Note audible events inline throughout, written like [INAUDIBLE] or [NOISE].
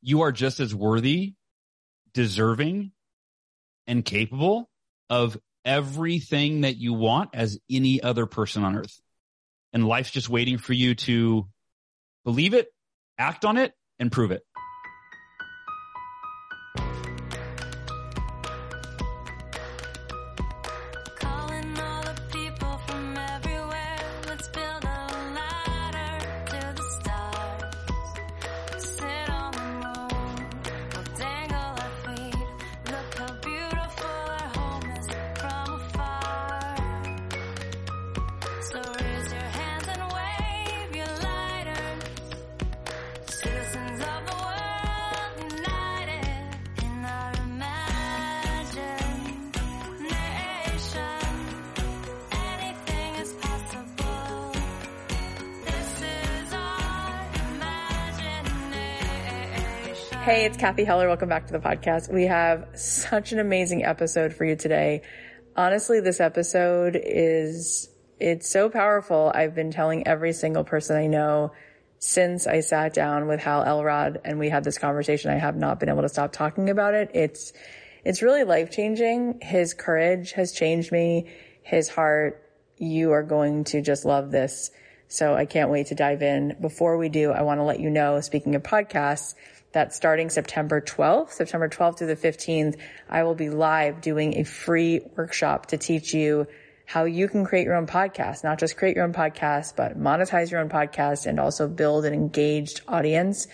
you are just as worthy, deserving, and capable of everything that you want as any other person on earth. And life's just waiting for you to believe it, act on it, and prove it. Cathy Heller. Welcome back to the podcast. We have such an amazing episode for you today. Honestly, this episode is, it's so powerful. I've been telling every single person I know since I sat down with Hal Elrod and we had this conversation. I have not been able to stop talking about it. It's, it's really life changing. His courage has changed me. His heart. You are going to just love this. So I can't wait to dive in. Before we do, I want to let you know, speaking of podcasts, that starting September 12th, September 12th through the 15th, I will be live doing a free workshop to teach you how you can create your own podcast, not just create your own podcast, but monetize your own podcast and also build an engaged audience.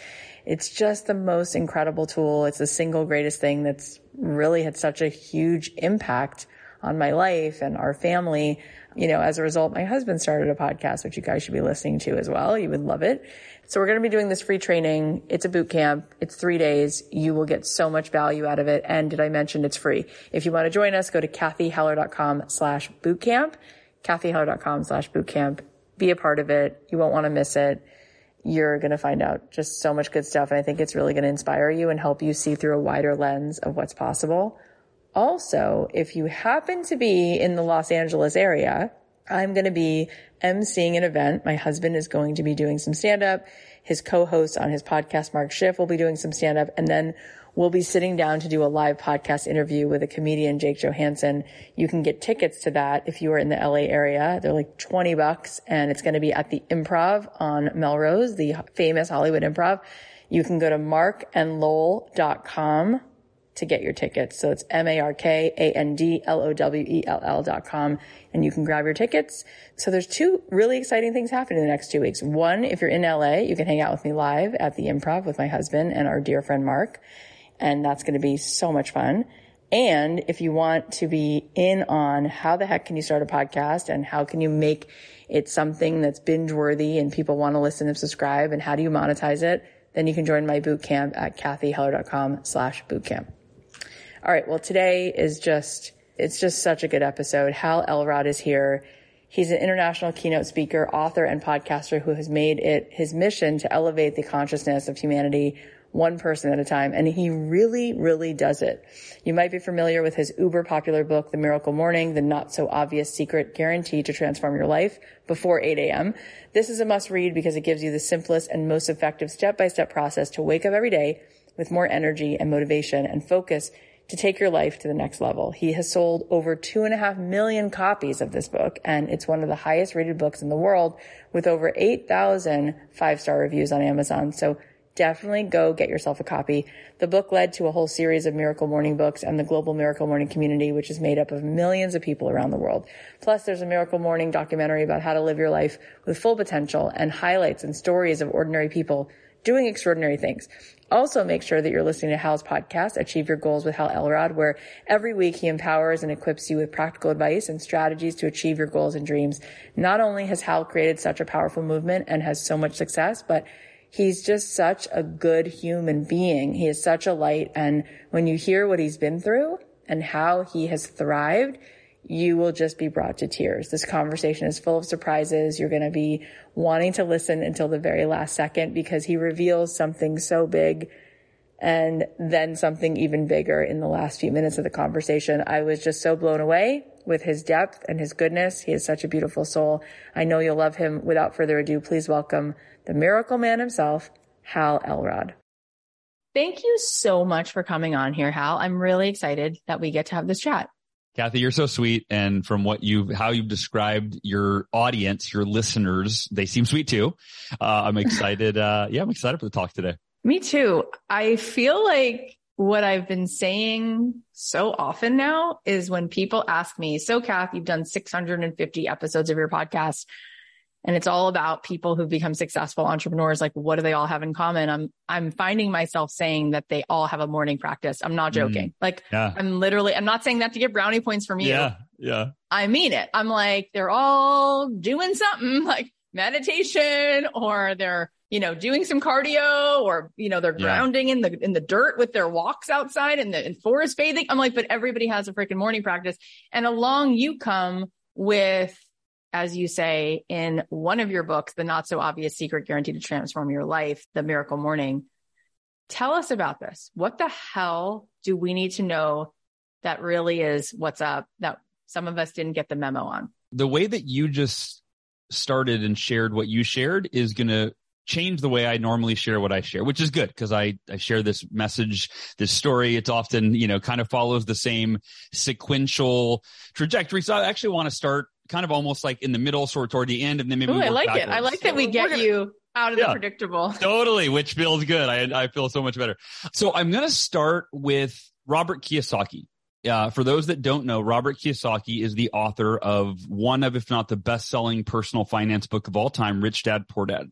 It's just the most incredible tool. It's the single greatest thing that's really had such a huge impact on my life and our family. You know, as a result, my husband started a podcast, which you guys should be listening to as well. You would love it. So we're going to be doing this free training. It's a boot camp. It's three days. You will get so much value out of it. And did I mention it's free? If you want to join us, go to cathyheller.com slash bootcamp, cathyheller.com slash bootcamp. Be a part of it. You won't want to miss it. You're going to find out just so much good stuff. And I think it's really going to inspire you and help you see through a wider lens of what's possible. Also, if you happen to be in the Los Angeles area, I'm going to be emceeing an event. My husband is going to be doing some stand up. His co-host on his podcast, Mark Schiff, will be doing some stand up. And then we'll be sitting down to do a live podcast interview with a comedian, Jake Johansson. You can get tickets to that if you are in the LA area. They're like 20 bucks and it's going to be at the improv on Melrose, the famous Hollywood improv. You can go to markandlowell.com to get your tickets. So it's M-A-R-K-A-N-D-L-O-W-E-L-L dot com and you can grab your tickets. So there's two really exciting things happening in the next two weeks. One, if you're in LA, you can hang out with me live at the improv with my husband and our dear friend Mark. And that's going to be so much fun. And if you want to be in on how the heck can you start a podcast and how can you make it something that's binge worthy and people want to listen and subscribe and how do you monetize it, then you can join my boot camp at cathyheller.com slash bootcamp. All right. Well, today is just, it's just such a good episode. Hal Elrod is here. He's an international keynote speaker, author, and podcaster who has made it his mission to elevate the consciousness of humanity one person at a time. And he really, really does it. You might be familiar with his uber popular book, The Miracle Morning, the not so obvious secret guaranteed to transform your life before 8 a.m. This is a must read because it gives you the simplest and most effective step by step process to wake up every day with more energy and motivation and focus to take your life to the next level. He has sold over two and a half million copies of this book, and it's one of the highest rated books in the world with over 8,000 five-star reviews on Amazon. So definitely go get yourself a copy. The book led to a whole series of Miracle Morning books and the Global Miracle Morning community, which is made up of millions of people around the world. Plus, there's a Miracle Morning documentary about how to live your life with full potential and highlights and stories of ordinary people doing extraordinary things. Also make sure that you're listening to Hal's podcast, Achieve Your Goals with Hal Elrod, where every week he empowers and equips you with practical advice and strategies to achieve your goals and dreams. Not only has Hal created such a powerful movement and has so much success, but he's just such a good human being. He is such a light. And when you hear what he's been through and how he has thrived, you will just be brought to tears. This conversation is full of surprises. You're going to be wanting to listen until the very last second because he reveals something so big and then something even bigger in the last few minutes of the conversation. I was just so blown away with his depth and his goodness. He is such a beautiful soul. I know you'll love him. Without further ado, please welcome the miracle man himself, Hal Elrod. Thank you so much for coming on here, Hal. I'm really excited that we get to have this chat. Cathy, you're so sweet. And from what you've, how you've described your audience, your listeners, they seem sweet too. Uh, I'm [LAUGHS] excited. Uh, yeah, I'm excited for the talk today. Me too. I feel like what I've been saying so often now is when people ask me, so Cath, you've done 650 episodes of your podcast and it's all about people who've become successful entrepreneurs. Like, what do they all have in common? I'm, I'm finding myself saying that they all have a morning practice. I'm not joking. Mm, like, yeah. I'm literally, I'm not saying that to get brownie points from you. Yeah. Yeah. I mean it. I'm like, they're all doing something [LAUGHS] like meditation or they're, you know, doing some cardio or, you know, they're grounding yeah. in the, in the dirt with their walks outside and the in forest bathing. I'm like, but everybody has a freaking morning practice and along you come with as you say in one of your books, The Not So Obvious Secret Guaranteed to Transform Your Life, The Miracle Morning. Tell us about this. What the hell do we need to know that really is what's up that some of us didn't get the memo on? The way that you just started and shared what you shared is going to change the way I normally share what I share, which is good because I, I share this message, this story. It's often, you know, kind of follows the same sequential trajectory. So I actually want to start kind of almost like in the middle, sort of toward the end, and then maybe. Ooh, I like backwards. it. I like that we get gonna, you out of yeah, the predictable. Totally, which feels good. I I feel so much better. So I'm going to start with Robert Kiyosaki. Uh, for those that don't know, Robert Kiyosaki is the author of one of, if not the best selling personal finance book of all time, Rich Dad Poor Dad.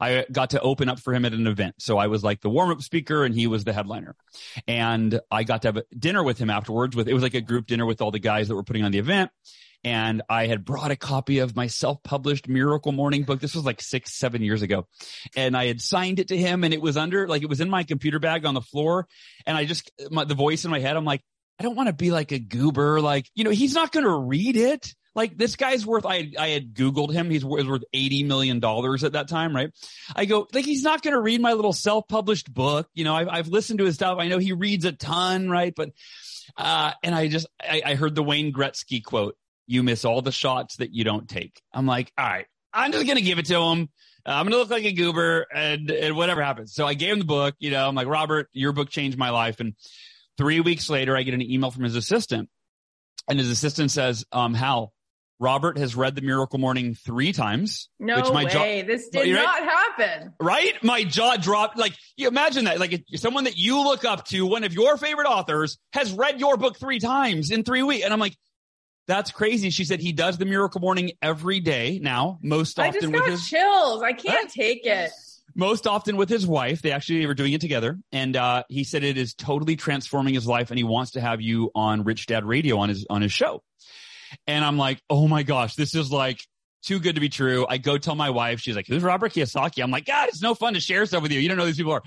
I got to open up for him at an event. So I was like the warm up speaker and he was the headliner. And I got to have a dinner with him afterwards with, it was like a group dinner with all the guys that were putting on the event and I had brought a copy of my self-published Miracle Morning book. This was like six, seven years ago. And I had signed it to him and it was under, like it was in my computer bag on the floor. And I just, my, the voice in my head, I'm like, I don't want to be like a goober. Like, you know, he's not going to read it. Like this guy's worth, I, I had Googled him. He's worth $80 million at that time, right? I go, like, he's not going to read my little self-published book. You know, I've, I've listened to his stuff. I know he reads a ton, right? But, uh, and I just, I, I heard the Wayne Gretzky quote you miss all the shots that you don't take. I'm like, all right, I'm just going to give it to him. I'm going to look like a goober and, and whatever happens. So I gave him the book, you know, I'm like, Robert, your book changed my life. And three weeks later, I get an email from his assistant and his assistant says, um, Hal, Robert has read the Miracle Morning three times. No which my way. Jaw, this did right? not happen. Right? My jaw dropped. Like, you imagine that. Like, someone that you look up to, one of your favorite authors, has read your book three times in three weeks. And I'm like, that's crazy. She said he does the miracle morning every day now, most often with his wife. I just got with his chills. I can't take it. Most often with his wife. They actually were doing it together. And uh, he said it is totally transforming his life and he wants to have you on Rich Dad Radio on his on his show. And I'm like, oh my gosh, this is like too good to be true. I go tell my wife, she's like, who's Robert Kiyosaki? I'm like, God, it's no fun to share stuff with you. You don't know these people are.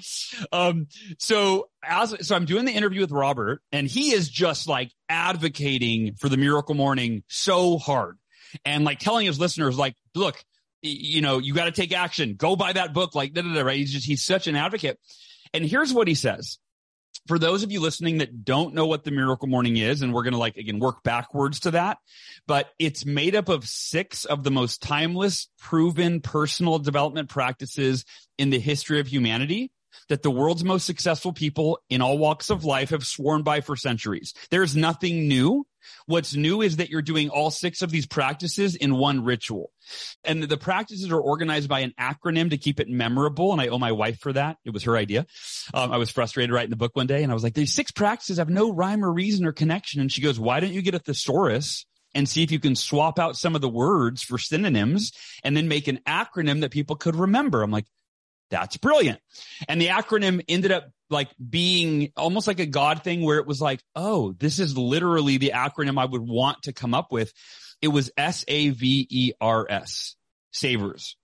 Um, so as, so I'm doing the interview with Robert and he is just like advocating for the miracle morning so hard and like telling his listeners, like, look, you know, you got to take action. Go buy that book. Like, da, da, da, right? He's just, he's such an advocate. And here's what he says for those of you listening that don't know what the miracle morning is, and we're going to like, again, work backwards to that, but it's made up of six of the most timeless, proven personal development practices in the history of humanity that the world's most successful people in all walks of life have sworn by for centuries. There's nothing new. What's new is that you're doing all six of these practices in one ritual. And the practices are organized by an acronym to keep it memorable. And I owe my wife for that. It was her idea. Um, I was frustrated writing the book one day and I was like, these six practices have no rhyme or reason or connection. And she goes, why don't you get a thesaurus and see if you can swap out some of the words for synonyms and then make an acronym that people could remember? I'm like, that's brilliant. And the acronym ended up like being almost like a God thing where it was like, oh, this is literally the acronym I would want to come up with. It was S-A-V-E-R-S, savers.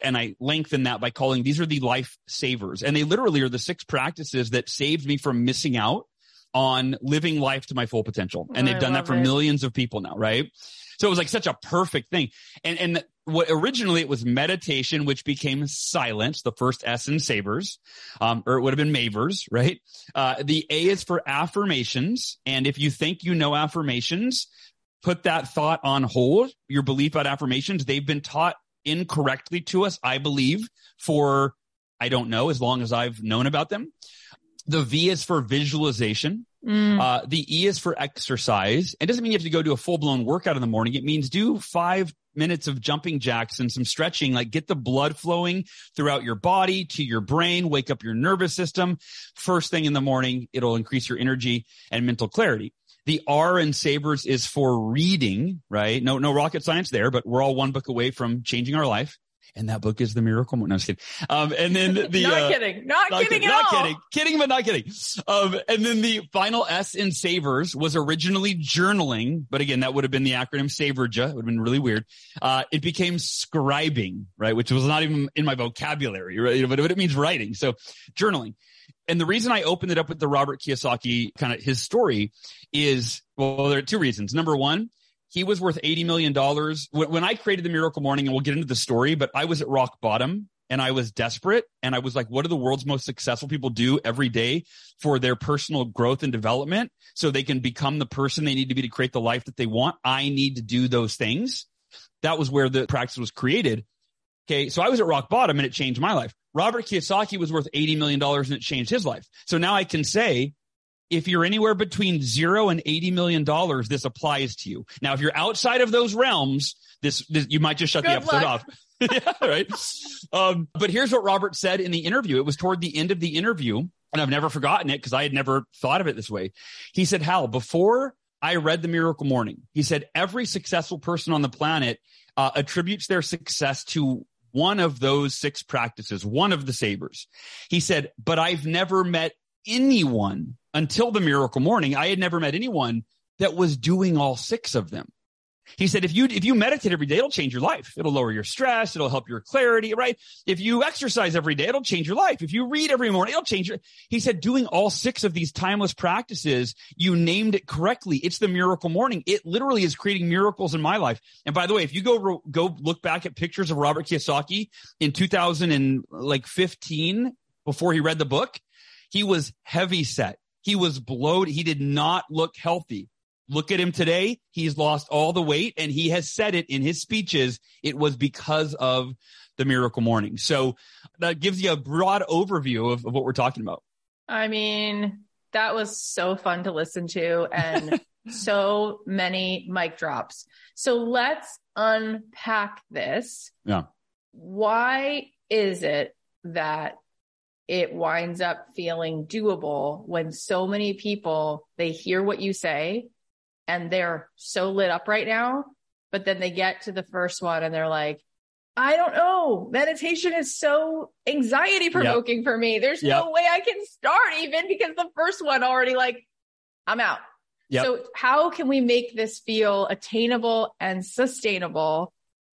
And I lengthened that by calling these are the life savers. And they literally are the six practices that saved me from missing out on living life to my full potential. And they've done that for it. millions of people now, right? So it was like such a perfect thing. And, and what originally it was meditation, which became silence, the first S in savers, um, or it would have been mavers, right? Uh, the A is for affirmations. And if you think you know affirmations, put that thought on hold, your belief about affirmations. They've been taught incorrectly to us, I believe, for I don't know, as long as I've known about them. The V is for visualization. Mm. Uh, the E is for exercise. It doesn't mean you have to go do a full blown workout in the morning. It means do five minutes of jumping jacks and some stretching, like get the blood flowing throughout your body to your brain, wake up your nervous system. First thing in the morning, it'll increase your energy and mental clarity. The R in Savers is for reading, right? No, no rocket science there, but we're all one book away from changing our life and that book is the miracle. No, I'm just kidding. Um, and then [LAUGHS] the not uh, kidding, not, not kidding, kidding not all. kidding, kidding, but not kidding. Um, and then the final S in Savers was originally journaling, but again, that would have been the acronym Saverja. It would have been really weird. Uh, it became scribing, right, which was not even in my vocabulary, right? But it means writing. So journaling. And the reason I opened it up with the Robert Kiyosaki kind of his story is, well, there are two reasons. Number one, he was worth $80 million. When I created the Miracle Morning, and we'll get into the story, but I was at rock bottom and I was desperate. And I was like, what do the world's most successful people do every day for their personal growth and development so they can become the person they need to be to create the life that they want? I need to do those things. That was where the practice was created. Okay. So I was at rock bottom and it changed my life. Robert Kiyosaki was worth $80 million and it changed his life. So now I can say, if you're anywhere between zero and $80 million, this applies to you. Now, if you're outside of those realms, this, this you might just shut Good the episode luck. off. [LAUGHS] yeah, right. Um, but here's what Robert said in the interview. It was toward the end of the interview, and I've never forgotten it because I had never thought of it this way. He said, Hal, before I read the Miracle Morning, he said, every successful person on the planet uh, attributes their success to one of those six practices, one of the savers. He said, but I've never met anyone until the miracle morning. I had never met anyone that was doing all six of them. He said, if you, if you meditate every day, it'll change your life. It'll lower your stress. It'll help your clarity, right? If you exercise every day, it'll change your life. If you read every morning, it'll change your, he said, doing all six of these timeless practices, you named it correctly. It's the miracle morning. It literally is creating miracles in my life. And by the way, if you go, go look back at pictures of Robert Kiyosaki in 2015, before he read the book, he was heavy set. He was bloated. He did not look healthy. Look at him today. He's lost all the weight and he has said it in his speeches. It was because of the miracle morning. So that gives you a broad overview of, of what we're talking about. I mean, that was so fun to listen to and [LAUGHS] so many mic drops. So let's unpack this. Yeah. Why is it that it winds up feeling doable when so many people, they hear what you say and they're so lit up right now, but then they get to the first one and they're like, I don't know. Meditation is so anxiety provoking yep. for me. There's yep. no way I can start even because the first one already like, I'm out. Yep. So how can we make this feel attainable and sustainable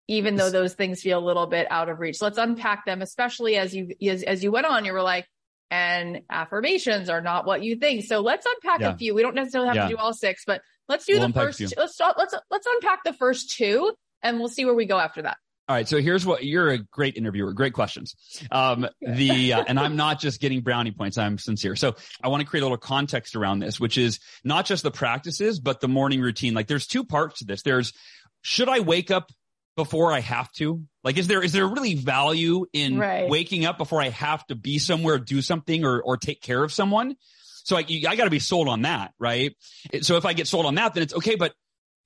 even though those things feel a little bit out of reach. So let's unpack them, especially as you, as, as you went on, you were like, and affirmations are not what you think. So let's unpack yeah. a few. We don't necessarily have yeah. to do all six, but let's do we'll the first. Let's start, let's let's unpack the first two, and we'll see where we go after that. All right. So here's what you're a great interviewer. Great questions. Um, the, uh, and I'm not just getting brownie points. I'm sincere. So I want to create a little context around this, which is not just the practices, but the morning routine. Like there's two parts to this. There's, should I wake up before I have to? Like, is there, is there really value in right. waking up before I have to be somewhere, do something or, or take care of someone? So I, I got to be sold on that, right? So if I get sold on that, then it's okay. But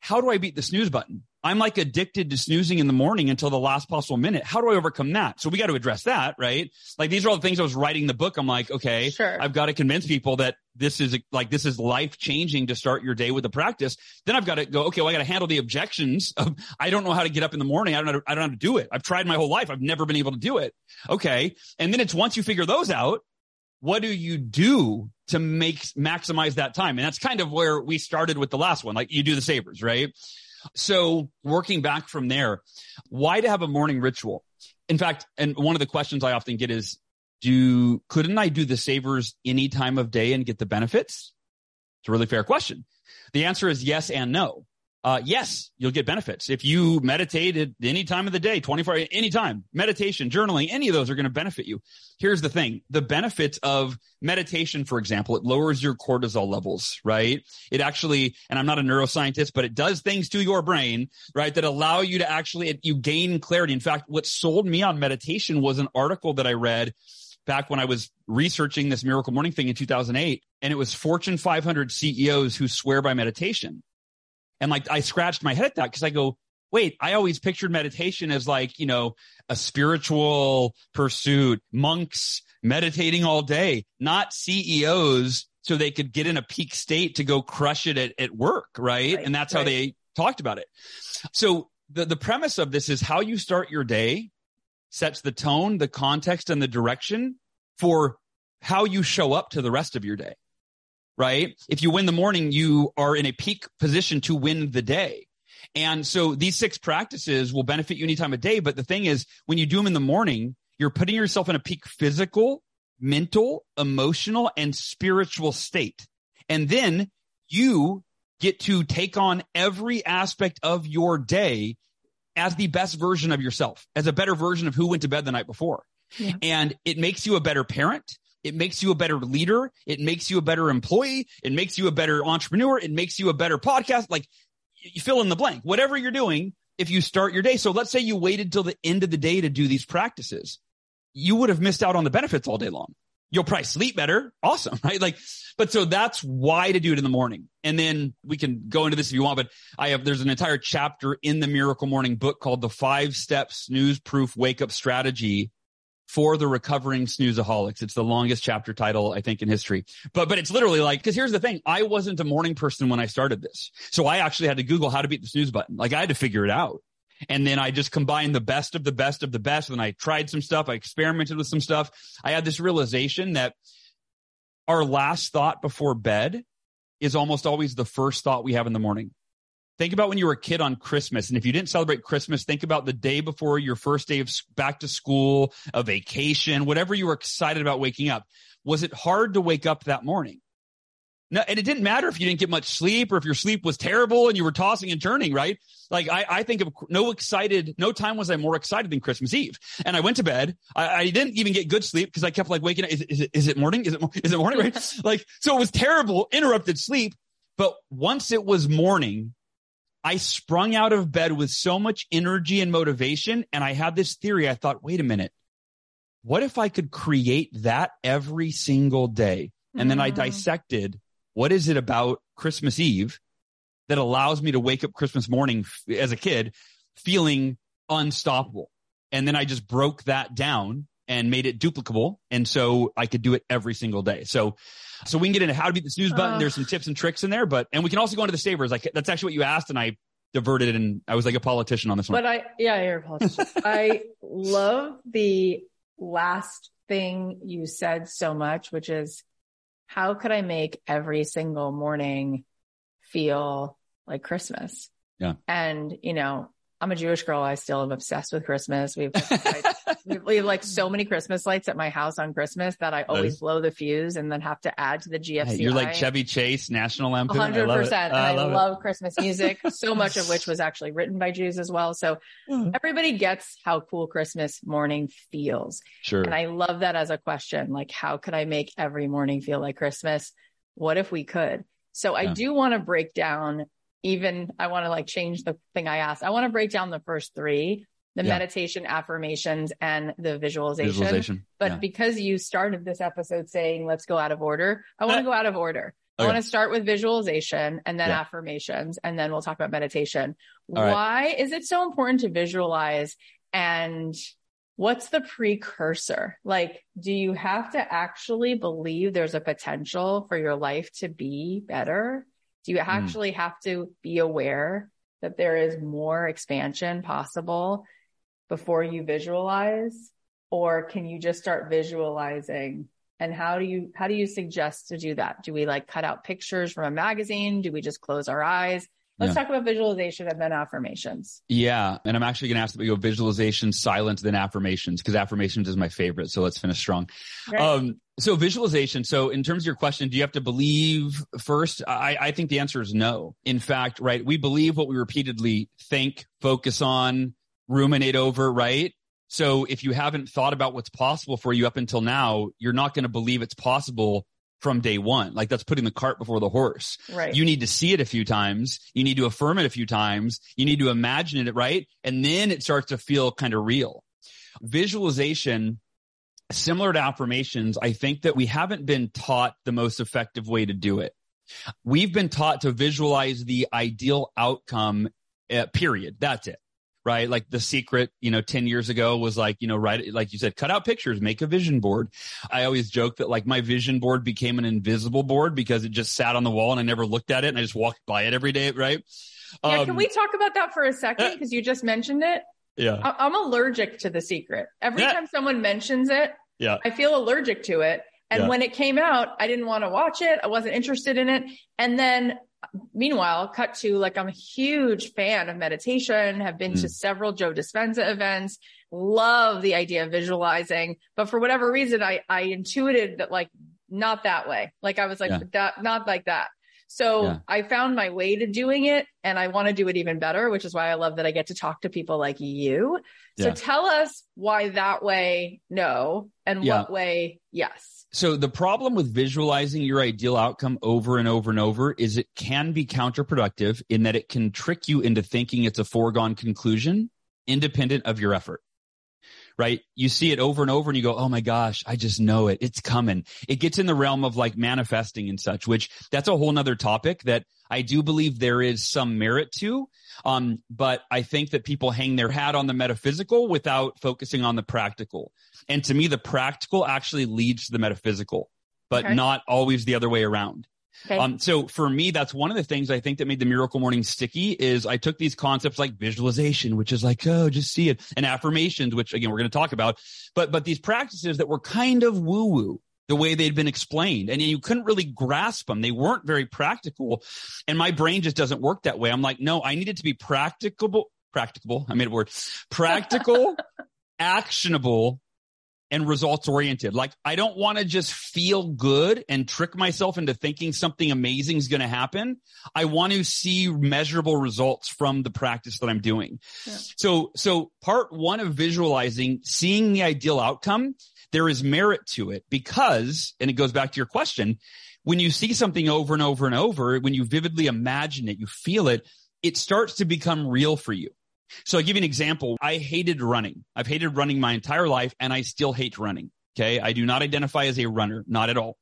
how do I beat the snooze button? I'm like addicted to snoozing in the morning until the last possible minute. How do I overcome that? So we got to address that, right? Like these are all the things I was writing the book. I'm like, okay, sure. I've got to convince people that this is like, this is life changing to start your day with the practice. Then I've got to go, okay, well, I got to handle the objections of, I don't know how to get up in the morning. I don't know, I don't know how to do it. I've tried my whole life. I've never been able to do it. Okay. And then it's once you figure those out, what do you do to make maximize that time? And that's kind of where we started with the last one. Like you do the savers, right? So working back from there, why to have a morning ritual? In fact, and one of the questions I often get is, do, couldn't I do the savers any time of day and get the benefits? It's a really fair question. The answer is yes and no uh, yes, you'll get benefits. If you meditate at any time of the day, 24, any time, meditation, journaling, any of those are going to benefit you. Here's the thing. The benefits of meditation, for example, it lowers your cortisol levels, right? It actually, and I'm not a neuroscientist, but it does things to your brain, right? That allow you to actually, you gain clarity. In fact, what sold me on meditation was an article that I read back when I was researching this miracle morning thing in 2008 and it was Fortune 500 CEOs who swear by meditation. And like I scratched my head at that because I go, wait, I always pictured meditation as like, you know, a spiritual pursuit, monks meditating all day, not CEOs so they could get in a peak state to go crush it at, at work. Right? right and that's right. how they talked about it. So the, the premise of this is how you start your day sets the tone, the context and the direction for how you show up to the rest of your day. Right? If you win the morning, you are in a peak position to win the day. And so these six practices will benefit you any time of day. But the thing is, when you do them in the morning, you're putting yourself in a peak physical, mental, emotional, and spiritual state. And then you get to take on every aspect of your day as the best version of yourself, as a better version of who went to bed the night before. Yeah. And it makes you a better parent. It makes you a better leader. It makes you a better employee. It makes you a better entrepreneur. It makes you a better podcast. Like you fill in the blank, whatever you're doing, if you start your day. So let's say you waited till the end of the day to do these practices, you would have missed out on the benefits all day long. You'll probably sleep better. Awesome. [LAUGHS] Right. Like, but so that's why to do it in the morning. And then we can go into this if you want, but I have, there's an entire chapter in the miracle morning book called the five step snooze proof wake up strategy for the recovering snoozeaholics. It's the longest chapter title, I think, in history. But, but it's literally like, cause here's the thing. I wasn't a morning person when I started this. So I actually had to Google how to beat the snooze button. Like I had to figure it out. And then I just combined the best of the best of the best. And I tried some stuff. I experimented with some stuff. I had this realization that our last thought before bed is almost always the first thought we have in the morning. Think about when you were a kid on Christmas. And if you didn't celebrate Christmas, think about the day before your first day of back to school, a vacation, whatever you were excited about waking up. Was it hard to wake up that morning? No, and it didn't matter if you didn't get much sleep or if your sleep was terrible and you were tossing and turning, right? Like I, I think of no excited, no time was I more excited than Christmas Eve. And I went to bed. I, I didn't even get good sleep because I kept like waking up. Is, is, it, is it morning? Is it, is it morning? [LAUGHS] Right? like, so it was terrible, interrupted sleep. But once it was morning, I sprung out of bed with so much energy and motivation. And I had this theory. I thought, wait a minute. What if I could create that every single day? And then I mm. dissected what is it about Christmas Eve that allows me to wake up Christmas morning as a kid feeling unstoppable? And then I just broke that down and made it duplicable. And so I could do it every single day. So, so we can get into how to beat the snooze button. Uh, There's some tips and tricks in there, but, and we can also go into the savers. Like that's actually what you asked and I diverted and I was like a politician on this one. But I, yeah, you're a politician. [LAUGHS] I love the last thing you said so much, which is how could I make every single morning feel like Christmas? Yeah. And, you know, I'm a Jewish girl. I still am obsessed with Christmas. [LAUGHS] We've, we have like so many Christmas lights at my house on Christmas that I always blow the fuse and then have to add to the GFC. Hey, you're like Chevy Chase, National Lampoon. 100%. I love, and I, love, Christmas music, so [LAUGHS] much of which was actually written by Jews as well. So mm. everybody gets how cool Christmas morning feels. Sure. And I love that as a question. Like, how could I make every morning feel like Christmas? What if we could? So I do want to break down even I want to like change the thing I asked. I want to break down the first three, the yeah. meditation, affirmations, and the visualization. visualization. But yeah. because you started this episode saying, let's go out of order, I want to uh, go out of order. Okay. I want to start with visualization and then yeah. affirmations, and then we'll talk about meditation. All Why right. is it so important to visualize and what's the precursor? Like, do you have to actually believe there's a potential for your life to be better? Do you hmm. actually mm. have to be aware that there is more expansion possible before you visualize? Or can you just start visualizing? And how do you, how do you suggest to do that? Do we like cut out pictures from a magazine? Do we just close our eyes? Let's yeah. talk about visualization and then affirmations. Yeah. And I'm actually going to ask that we go visualization, silence, then affirmations because affirmations is my favorite. So let's finish strong. Um, so visualization. So in terms of your question, do you have to believe first? I, I think the answer is no. In fact, right. We believe what we repeatedly think, focus on, ruminate over, right? So if you haven't thought about what's possible for you up until now, you're not going to believe it's possible from day one. Like that's putting the cart before the horse. Right. You need to see it a few times. You need to affirm it a few times. You need to imagine it, right? And then it starts to feel kind of real. Visualization similar to affirmations, I think that we haven't been taught the most effective way to do it. We've been taught to visualize the ideal outcome, uh, period. That's it. Right. Like the secret, you know, 10 years ago was like, you know, right. Like you said, cut out pictures, make a vision board. I always joke that like my vision board became an invisible board because it just sat on the wall and I never looked at it and I just walked by it every day. Right. Yeah. Um, can we talk about that for a second? Because you just mentioned it. Yeah. I- am allergic to the secret. Every yeah. time someone mentions it, yeah. I feel allergic to it. And yeah. when it came out, I didn't want to watch it. I wasn't interested in it. And then meanwhile, cut to like, I'm a huge fan of meditation, have been mm. to several Joe Dispenza events, love the idea of visualizing. But for whatever reason, I, I intuited that like, not that way. Like I was like, yeah. that, not like that. So yeah. I found my way to doing it and I want to do it even better, which is why I love that I get to talk to people like you. So yeah. tell us why that way, no, and yeah. what way, yes. So the problem with visualizing your ideal outcome over and over and over is it can be counterproductive in that it can trick you into thinking it's a foregone conclusion independent of your effort right? You see it over and over and you go, Oh my gosh, I just know it. It's coming. It gets in the realm of like manifesting and such, which that's a whole nother topic that I do believe there is some merit to. Um, but I think that people hang their hat on the metaphysical without focusing on the practical. And to me, the practical actually leads to the metaphysical, but okay. not always the other way around. Okay. Um, so for me, that's one of the things I think that made the miracle morning sticky is I took these concepts like visualization, which is like, oh, just see it and affirmations, which again, we're going to talk about, but, but these practices that were kind of woo woo the way they'd been explained and you couldn't really grasp them. They weren't very practical. And my brain just doesn't work that way. I'm like, no, I needed to be practicable, practicable. I made a word, practical, [LAUGHS] actionable, and results oriented. Like I don't want to just feel good and trick myself into thinking something amazing is going to happen. I want to see measurable results from the practice that I'm doing. Yeah. So, so part one of visualizing, seeing the ideal outcome, there is merit to it because, and it goes back to your question, when you see something over and over and over, when you vividly imagine it, you feel it, it starts to become real for you. So I'll give you an example. I hated running. I've hated running my entire life and I still hate running. Okay. I do not identify as a runner, not at all.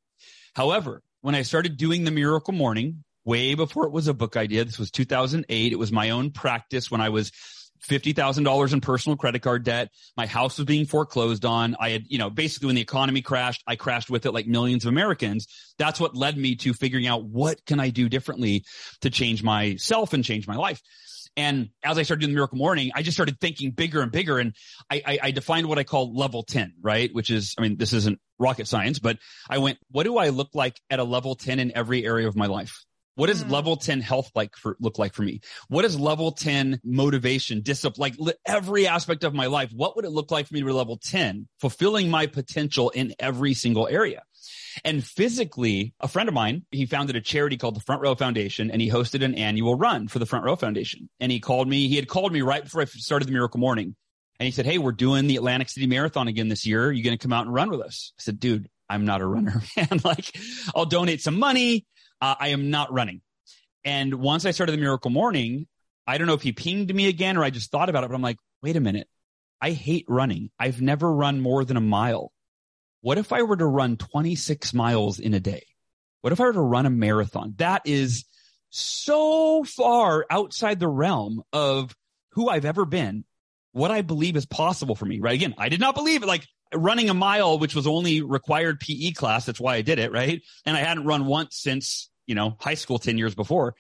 However, when I started doing the miracle morning way before it was a book idea, this was 2008. It was my own practice when I was $50,000 in personal credit card debt. My house was being foreclosed on. I had, you know, basically when the economy crashed, I crashed with it like millions of Americans. That's what led me to figuring out what can I do differently to change myself and change my life. And as I started doing the miracle morning, I just started thinking bigger and bigger. And I, I, I, defined what I call level 10, right? Which is, I mean, this isn't rocket science, but I went, what do I look like at a level 10 in every area of my life? What does mm. level 10 health like for, look like for me? What is level 10 motivation, discipline, like every aspect of my life? What would it look like for me to be level 10, fulfilling my potential in every single area? And physically, a friend of mine, he founded a charity called the Front Row Foundation and he hosted an annual run for the Front Row Foundation. And he called me, he had called me right before I started the Miracle Morning. And he said, Hey, we're doing the Atlantic City Marathon again this year. Are you going to come out and run with us? I said, dude, I'm not a runner, [LAUGHS] man. like I'll donate some money. Uh, I am not running. And once I started the Miracle Morning, I don't know if he pinged me again or I just thought about it, but I'm like, wait a minute. I hate running. I've never run more than a mile. What if I were to run 26 miles in a day? What if I were to run a marathon? That is so far outside the realm of who I've ever been, what I believe is possible for me, right? Again, I did not believe it. Like running a mile, which was only required PE class. That's why I did it, right? And I hadn't run once since, you know, high school 10 years before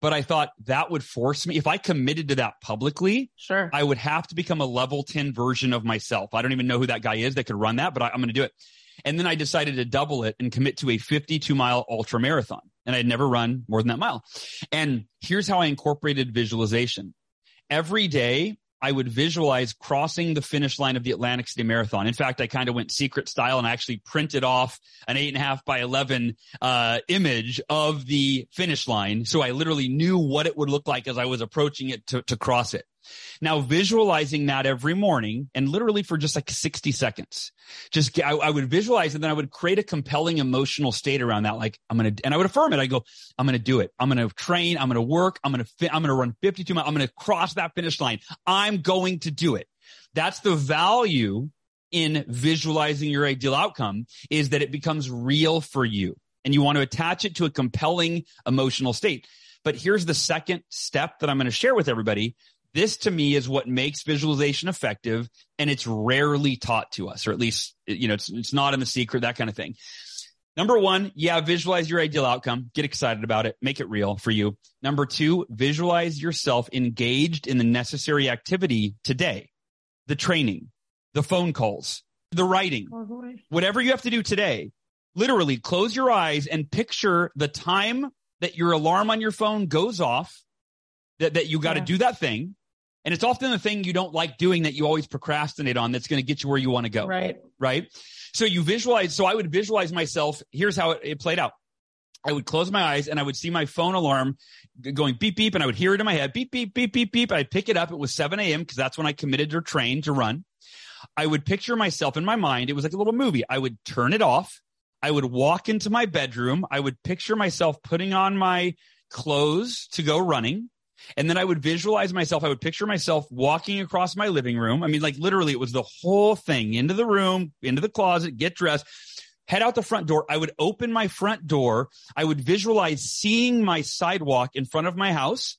but I thought that would force me if I committed to that publicly. Sure, I would have to become a level ten version of myself. I don't even know who that guy is that could run that, but I, I'm going to do it. And then I decided to double it and commit to a 52 mile ultra marathon. And I'd never run more than that mile. And here's how I incorporated visualization. Every day I would visualize crossing the finish line of the Atlantic City Marathon. In fact, I kind of went secret style and actually printed off an eight and a half by 11 uh, image of the finish line. So I literally knew what it would look like as I was approaching it to, to cross it. Now visualizing that every morning and literally for just like 60 seconds, just I, I, would visualize and then I would create a compelling emotional state around that. Like I'm going to, and I would affirm it. I go, I'm going to do it. I'm going to train. I'm going to work. I'm going to, fi- I'm going to run 52 miles. I'm going to cross that finish line. I'm going to do it. That's the value in visualizing your ideal outcome is that it becomes real for you and you want to attach it to a compelling emotional state. But here's the second step that I'm going to share with everybody. This to me is what makes visualization effective and it's rarely taught to us, or at least, you know, it's, it's not in the secret, that kind of thing. Number one, yeah, visualize your ideal outcome. Get excited about it. Make it real for you. Number two, visualize yourself engaged in the necessary activity today. The training, the phone calls, the writing, oh, whatever you have to do today. Literally close your eyes and picture the time that your alarm on your phone goes off, that, that you got to yeah. do that thing. And it's often the thing you don't like doing that you always procrastinate on that's going to get you where you want to go. Right. Right. So you visualize. So I would visualize myself. Here's how it, it played out. I would close my eyes and I would see my phone alarm going beep, beep, and I would hear it in my head, beep, beep, beep, beep, beep. I'd pick it up. It was 7 a.m. because that's when I committed or trained to run. I would picture myself in my mind. It was like a little movie. I would turn it off. I would walk into my bedroom. I would picture myself putting on my clothes to go running. And then I would visualize myself. I would picture myself walking across my living room. I mean, like literally, it was the whole thing into the room, into the closet, get dressed, head out the front door. I would open my front door. I would visualize seeing my sidewalk in front of my house.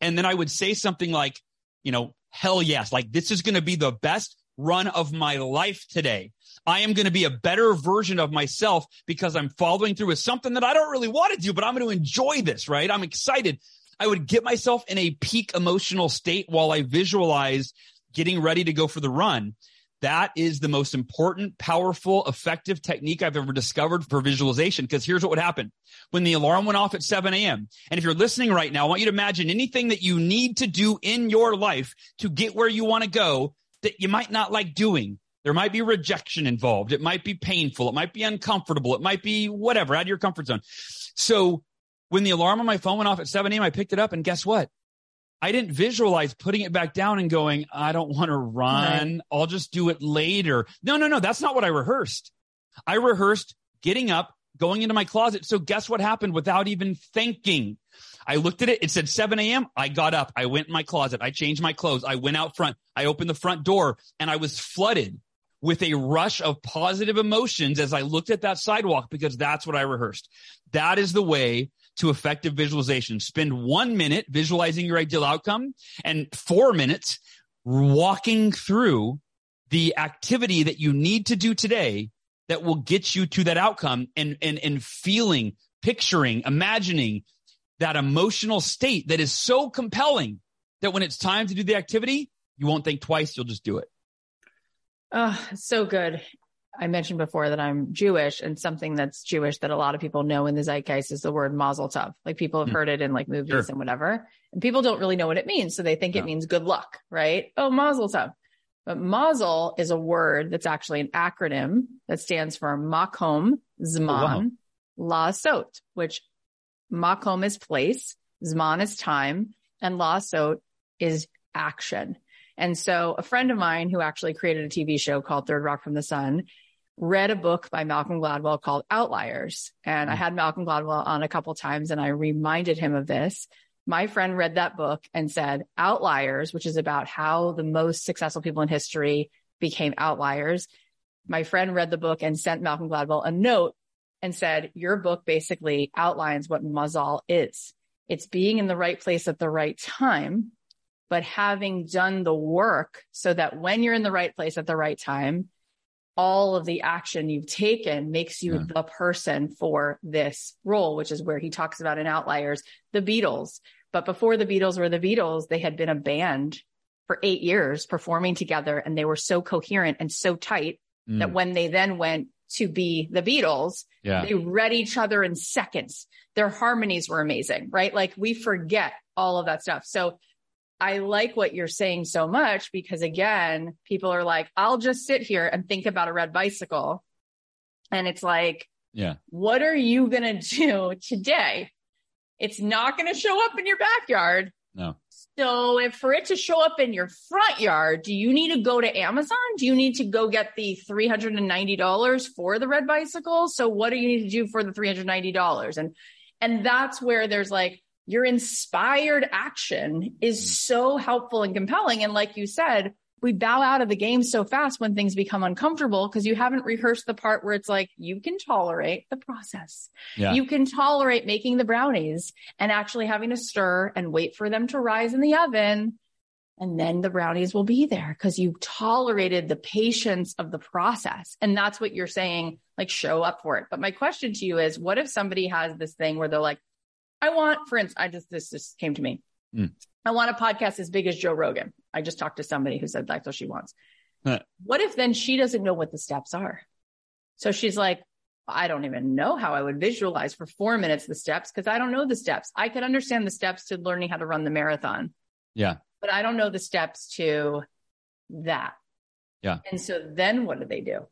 And then I would say something like, you know, hell yes, like this is going to be the best run of my life today. I am going to be a better version of myself because I'm following through with something that I don't really want to do, but I'm going to enjoy this, right? I'm excited. I would get myself in a peak emotional state while I visualize getting ready to go for the run. That is the most important, powerful, effective technique I've ever discovered for visualization. Because here's what would happen. When the alarm went off at 7 a.m. And if you're listening right now, I want you to imagine anything that you need to do in your life to get where you want to go that you might not like doing. There might be rejection involved. It might be painful. It might be uncomfortable. It might be whatever out of your comfort zone. So when the alarm on my phone went off at 7 a.m., I picked it up and guess what? I didn't visualize putting it back down and going, I don't want to run. Right. I'll just do it later. No, no, no. That's not what I rehearsed. I rehearsed getting up, going into my closet. So guess what happened without even thinking? I looked at it. It said 7 a.m. I got up. I went in my closet. I changed my clothes. I went out front. I opened the front door and I was flooded with a rush of positive emotions as I looked at that sidewalk because that's what I rehearsed. That is the way to effective visualization. Spend one minute visualizing your ideal outcome and four minutes walking through the activity that you need to do today that will get you to that outcome and, and, and feeling, picturing, imagining that emotional state that is so compelling that when it's time to do the activity, you won't think twice. You'll just do it. Oh, so good. I mentioned before that I'm Jewish and something that's Jewish that a lot of people know in the zeitgeist is the word mazel tov. Like people have mm. heard it in like movies sure. and whatever. And people don't really know what it means. So they think it means good luck, right? Oh, mazel tov. But mazel is a word that's actually an acronym that stands for makom, zman, oh, wow. lasot, which makom is place, zman is time, and lasot is action. And so a friend of mine who actually created a TV show called Third Rock from the Sun read a book by Malcolm Gladwell called Outliers. And I mm. had Malcolm Gladwell on a couple times and I reminded him of this. My friend read that book and said, Outliers, which is about how the most successful people in history became outliers. My friend read the book and sent Malcolm Gladwell a note and said, Your book basically outlines what mazal is. It's being in the right place at the right time, but having done the work so that when you're in the right place at the right time, all of the action you've taken makes you yeah. the person for this role, which is where he talks about in Outliers, the Beatles. But before the Beatles were the Beatles, they had been a band for eight years performing together and they were so coherent and so tight mm. that when they then went to be the Beatles, yeah. they read each other in seconds. Their harmonies were amazing, right? Like we forget all of that stuff. So I like what you're saying so much because again, people are like, I'll just sit here and think about a red bicycle. And it's like, yeah, what are you going to do today? It's not going to show up in your backyard. No. So if for it to show up in your front yard, do you need to go to Amazon? Do you need to go get the $390 for the red bicycle? So what do you need to do for the $390? And, and that's where there's like, your inspired action is mm. so helpful and compelling. And like you said, we bow out of the game so fast when things become uncomfortable because you haven't rehearsed the part where it's like you can tolerate the process. Yeah. You can tolerate making the brownies and actually having to stir and wait for them to rise in the oven. And then the brownies will be there because you tolerated the patience of the process. And that's what you're saying, like show up for it. But my question to you is what if somebody has this thing where they're like, I want, for instance, I just, this just came to me. Mm. I want a podcast as big as Joe Rogan. I just talked to somebody who said that's what she wants. Huh. What if then she doesn't know what the steps are? So she's like, I don't even know how I would visualize for four minutes the steps because I don't know the steps. I could understand the steps to learning how to run the marathon. Yeah. But I don't know the steps to that. Yeah. And so then what do they do?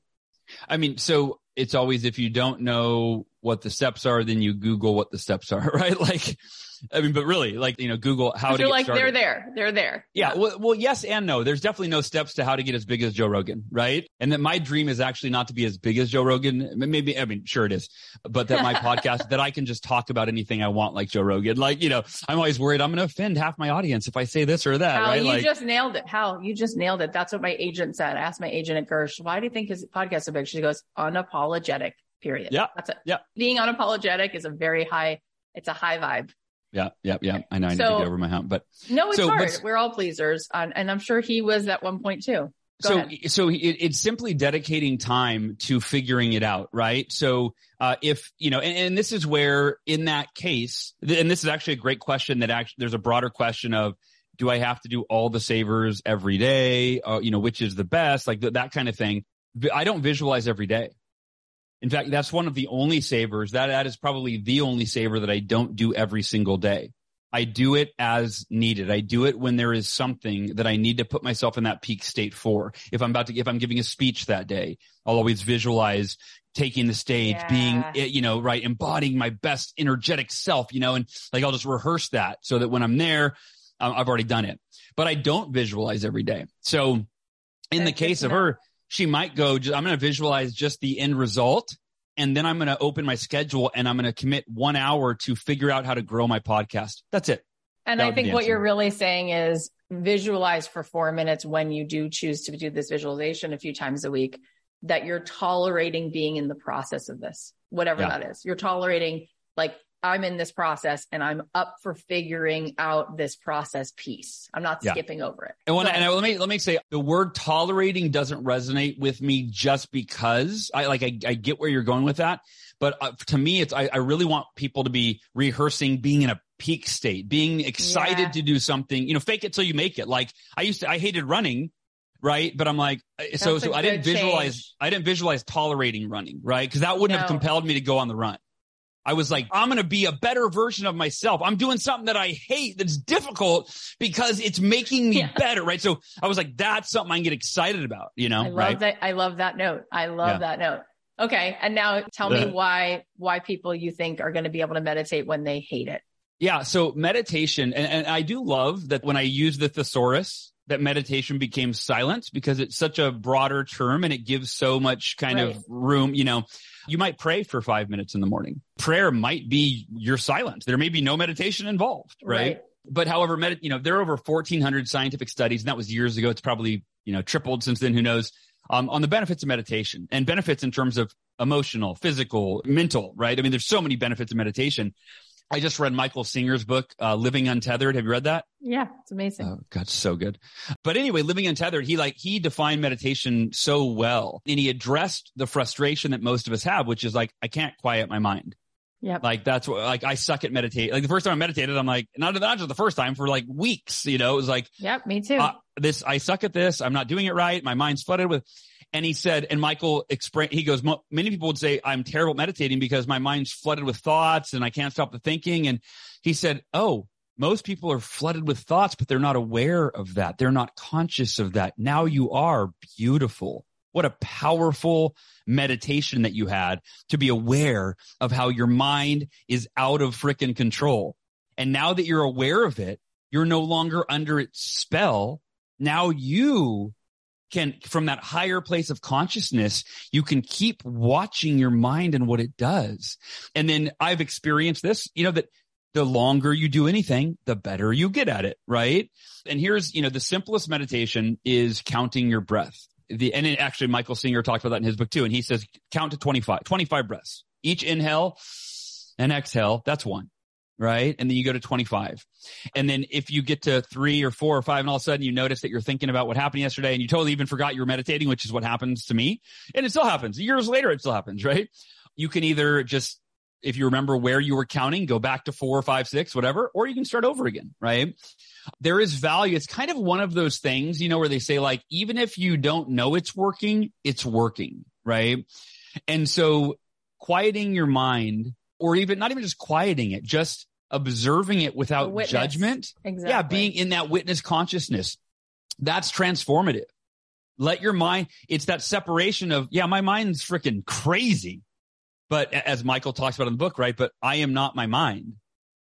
I mean, so it's always if you don't know what the steps are, then you Google what the steps are, [LAUGHS] right? Like I mean, but really, like you know, Google how to. You're like started. they're there, they're there. Yeah, yeah. Well, well, yes and no. There's definitely no steps to how to get as big as Joe Rogan, right? And that my dream is actually not to be as big as Joe Rogan. Maybe I mean, sure it is, but that my [LAUGHS] podcast that I can just talk about anything I want like Joe Rogan. Like you know, I'm always worried I'm going to offend half my audience if I say this or that. Hal, right? you like, just nailed it. How you just nailed it. That's what my agent said. I asked my agent at Gersh, why do you think his podcast is so big? She goes, unapologetic. Period. Yeah, that's it. Yeah, being unapologetic is a very high. It's a high vibe yeah, yeah, yeah. I know I need so, to get over my hump, but no, it's so, hard. But, We're all pleasers, and I'm sure he was at one point too. Go so, ahead. so it, it's simply dedicating time to figuring it out, right? So, uh, if you know, and, and, this is where, in that case, and this is actually a great question. That actually, there's a broader question of, do I have to do all the Savers every day? Uh, you know, which is the best? Like th- that kind of thing. I don't visualize every day. In fact, that's one of the only Savers that that is probably the only Saver that I don't do every single day. I do it as needed. I do it when there is something that I need to put myself in that peak state for. If I'm about to, if I'm giving a speech that day, I'll always visualize taking the stage, yeah. being, eh, you know, right, embodying my best energetic self, you know, and like I'll just rehearse that so that when I'm there, I've already done it. But I don't visualize every day. So in the case of her, she might go, I'm going to visualize just the end result. And then I'm going to open my schedule and I'm going to commit one hour to figure out how to grow my podcast. That's it. And that I think what you're really saying is visualize for four minutes when you do choose to do this visualization a few times a week that you're tolerating being in the process of this, whatever yeah. that is. You're tolerating like I'm in this process and I'm up for figuring out this process piece. I'm not yeah. skipping over it. And, when, and I, let me let me say the word tolerating doesn't resonate with me just because I like I, I get where you're going with that, but uh, to me it's I, I, really want people to be rehearsing being in a peak state, being excited yeah. to do something. You know, fake it till you make it. Like I used to, I hated running right? But I'm like, uh, That's so so I didn't visualize change. I didn't visualize tolerating running, right? Because that wouldn't no. have compelled me to go on the run. I was like, I'm going to be a better version of myself. I'm doing something that I hate that's difficult because it's making me yeah. better. Right. So I was like, that's something I can get excited about, you know? I love right? that. I love that note. I love yeah. that note. Okay. And now tell me why, why people you think are going to be able to meditate when they hate it. Yeah. So meditation, and, and I do love that when I use the thesaurus, that meditation became silent because it's such a broader term and it gives so much kind right. of room, you know. You might pray for five minutes in the morning. Prayer might be your silence. There may be no meditation involved, right? right. But however, med- you know, there are over 1400 scientific studies and that was years ago. It's probably, you know, tripled since then. Who knows? Um, on the benefits of meditation and benefits in terms of emotional, physical, mental, right? I mean, there's so many benefits of meditation. I just read Michael Singer's book, uh, Living Untethered. Have you read that? Yeah, it's amazing. Oh, God, so good. But anyway, Living Untethered, he like, he defined meditation so well and he addressed the frustration that most of us have, which is like, I can't quiet my mind. Yeah. Like that's what, like I suck at meditate. Like the first time I meditated, I'm like, not, not just the first time for like weeks, you know, it was like, yep, me too. Uh, this, I suck at this. I'm not doing it right. My mind's flooded with, and he said, and Michael explained, he goes, many people would say I'm terrible at meditating because my mind's flooded with thoughts and I can't stop the thinking. And he said, Oh, most people are flooded with thoughts, but they're not aware of that. They're not conscious of that. Now you are beautiful. What a powerful meditation that you had to be aware of how your mind is out of freaking control. And now that you're aware of it, you're no longer under its spell. Now you can, from that higher place of consciousness, you can keep watching your mind and what it does. And then I've experienced this, you know, that the longer you do anything, the better you get at it, right? And here's, you know, the simplest meditation is counting your breath. The, and it, actually Michael Singer talked about that in his book too. And he says, count to 25, 25 breaths. Each inhale and exhale, that's one right? And then you go to 25. And then if you get to three or four or five and all of a sudden you notice that you're thinking about what happened yesterday and you totally even forgot you were meditating, which is what happens to me. And it still happens. Years later, it still happens, right? You can either just if you remember where you were counting, go back to four, five, six, whatever, or you can start over again, right? There is value. It's kind of one of those things, you know, where they say like, even if you don't know it's working, it's working, right? And so quieting your mind or even not even just quieting it, just observing it without judgment. Exactly. Yeah. Being in that witness consciousness. That's transformative. Let your mind, it's that separation of, yeah, my mind's freaking crazy. But as Michael talks about in the book, right? But I am not my mind.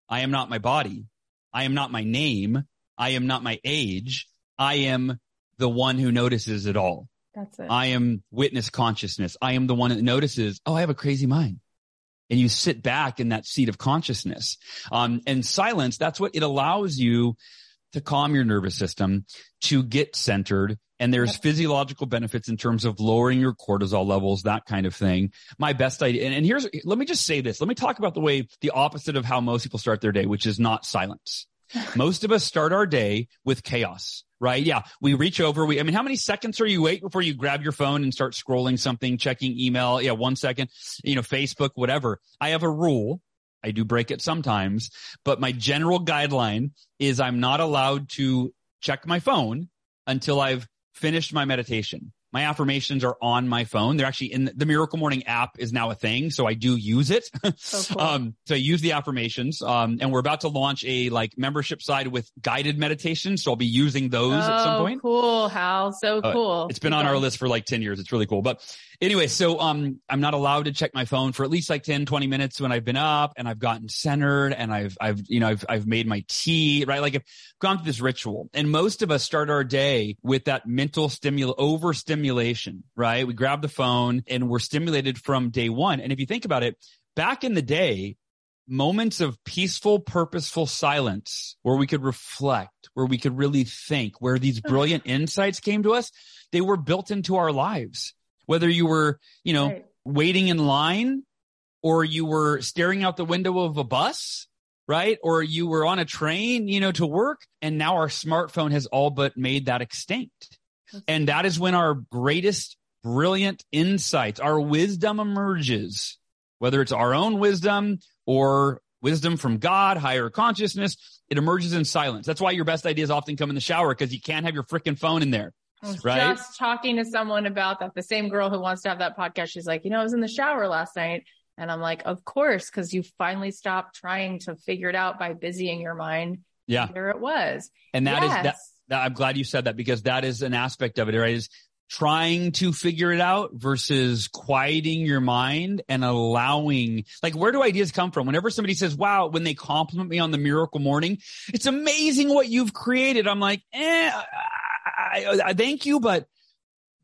I am not my body. I am not my name. I am not my age. I am the one who notices it all. That's it. I am witness consciousness. I am the one that notices, oh, I have a crazy mind. And you sit back in that seat of consciousness. Um, and silence, that's what it allows you to calm your nervous system, to get centered, and there's yep. physiological benefits in terms of lowering your cortisol levels, that kind of thing. My best idea. And, and here's, let me just say this. Let me talk about the way the opposite of how most people start their day, which is not silence. Most of us start our day with chaos, right? Yeah. We reach over. We, I mean, how many seconds are you wait before you grab your phone and start scrolling something, checking email? Yeah. One second, you know, Facebook, whatever. I have a rule. I do break it sometimes, but my general guideline is I'm not allowed to check my phone until I've finished my meditation. My affirmations are on my phone. They're actually in the, the Miracle Morning app is now a thing. So I do use it. So, [LAUGHS] cool. um, so I use the affirmations. Um, and we're about to launch a like membership side with guided meditation. So I'll be using those oh, at some oh, point. Cool. Hal. So uh, cool. It's been on our list for like 10 years. It's really cool. But anyway, so, um, I'm not allowed to check my phone for at least like 10, 20 minutes when I've been up and I've gotten centered and I've, I've, you know, I've, I've made my tea, right? Like I've gone through this ritual and most of us start our day with that mental stimul, overstimulation, right? We grab the phone and we're stimulated from day one. And if you think about it, back in the day, moments of peaceful, purposeful silence where we could reflect, where we could really think, where these brilliant insights came to us, they were built into our lives whether you were, you know, right. waiting in line or you were staring out the window of a bus, right? Or you were on a train, you know, to work. And now our smartphone has all but made that extinct. And that is when our greatest brilliant insights, our wisdom emerges, whether it's our own wisdom or wisdom from God, higher consciousness, it emerges in silence. That's why your best ideas often come in the shower because you can't have your freaking phone in there. I was right? just talking to someone about that. The same girl who wants to have that podcast. She's like, you know, I was in the shower last night. And I'm like, of course, because you finally stopped trying to figure it out by busying your mind. Yeah. There it was. And that yes. is that, I'm glad you said that because that is an aspect of it, right? Is trying to figure it out versus quieting your mind and allowing, like, where do ideas come from? Whenever somebody says, wow, when they compliment me on the Miracle Morning, it's amazing what you've created. I'm like, eh, I, I, thank you, but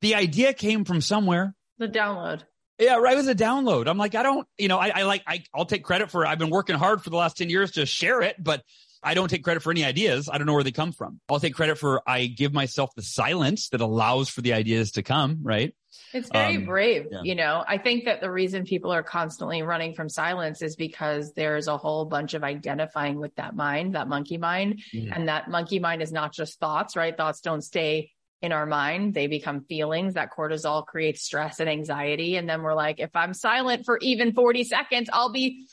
the idea came from somewhere. The download. Yeah, right. It was a download. I'm like, I don't, you know, I, I like, I, I'll take credit for. I've been working hard for the last ten years to share it, but I don't take credit for any ideas. I don't know where they come from. I'll take credit for I give myself the silence that allows for the ideas to come. Right. It's very um, brave. Yeah. You know, I think that the reason people are constantly running from silence is because there's a whole bunch of identifying with that mind, that monkey mind. Mm-hmm. And that monkey mind is not just thoughts, right? Thoughts don't stay in our mind. They become feelings that cortisol creates stress and anxiety. And then we're like, if I'm silent for even 40 seconds, I'll be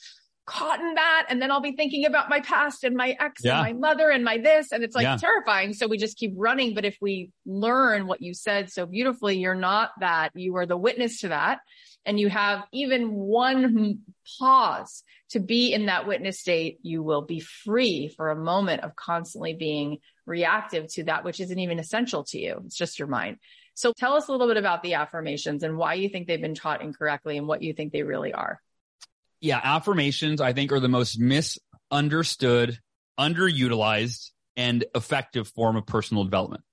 caught in that. And then I'll be thinking about my past and my ex yeah. and my mother and my this. And it's like yeah. terrifying. So we just keep running. But if we learn what you said so beautifully, you're not that. You are the witness to that. And you have even one pause to be in that witness state. You will be free for a moment of constantly being reactive to that, which isn't even essential to you. It's just your mind. So tell us a little bit about the affirmations and why you think they've been taught incorrectly and what you think they really are yeah, affirmations I think are the most misunderstood, underutilized, and effective form of personal development.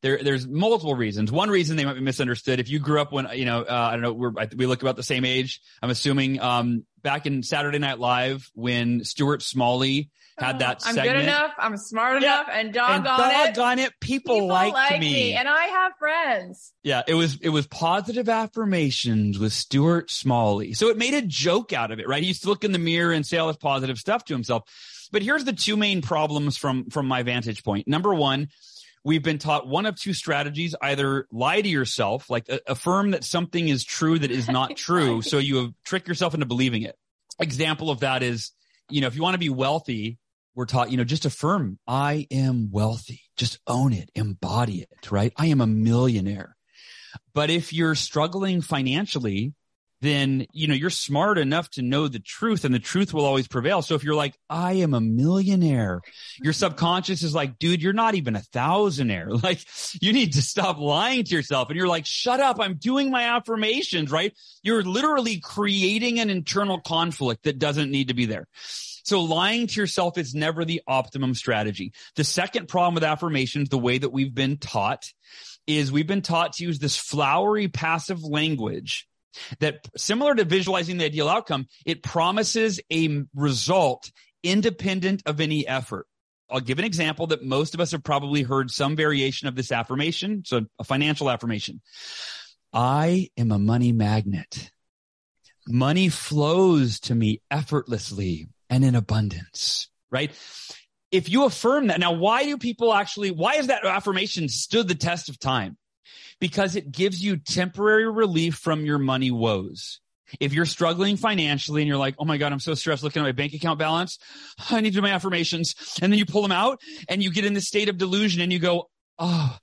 There, there's multiple reasons. One reason they might be misunderstood. If you grew up when, you know, uh, I don't know, we're, we look about the same age. I'm assuming, um, back in Saturday Night Live when Stuart Smalley had that I'm segment. good enough. I'm smart Yeah. enough, and doggone and it, doggone it, people, people liked like me. and I have friends. Yeah, it was it was positive affirmations with Stuart Smalley. So it made a joke out of it, right? He used to look in the mirror and say all this positive stuff to himself. But here's the two main problems from from my vantage point. Number one, we've been taught one of two strategies: either lie to yourself, like a- affirm that something is true that is not [LAUGHS] true, so you have trick yourself into believing it. Example of that is, you know, if you want to be wealthy, we're taught, you know, just affirm, I am wealthy. Just own it, embody it, right? I am a millionaire. But if you're struggling financially, then, you know, you're smart enough to know the truth and the truth will always prevail. So if you're like, I am a millionaire, your subconscious is like, dude, you're not even a thousandaire. [LAUGHS] Like you need to stop lying to yourself. And you're like, shut up. I'm doing my affirmations, right? You're literally creating an internal conflict that doesn't need to be there. So lying to yourself is never the optimum strategy. The second problem with affirmations, the way that we've been taught is we've been taught to use this flowery passive language that similar to visualizing the ideal outcome, it promises a result independent of any effort. I'll give an example that most of us have probably heard some variation of this affirmation. So a financial affirmation. I am a money magnet. Money flows to me effortlessly and in abundance, right? If you affirm that, now why do people actually, why has that affirmation stood the test of time? Because it gives you temporary relief from your money woes. If you're struggling financially and you're like, oh my God, I'm so stressed looking at my bank account balance. I need to do my affirmations. And then you pull them out and you get in the state of delusion and you go, oh,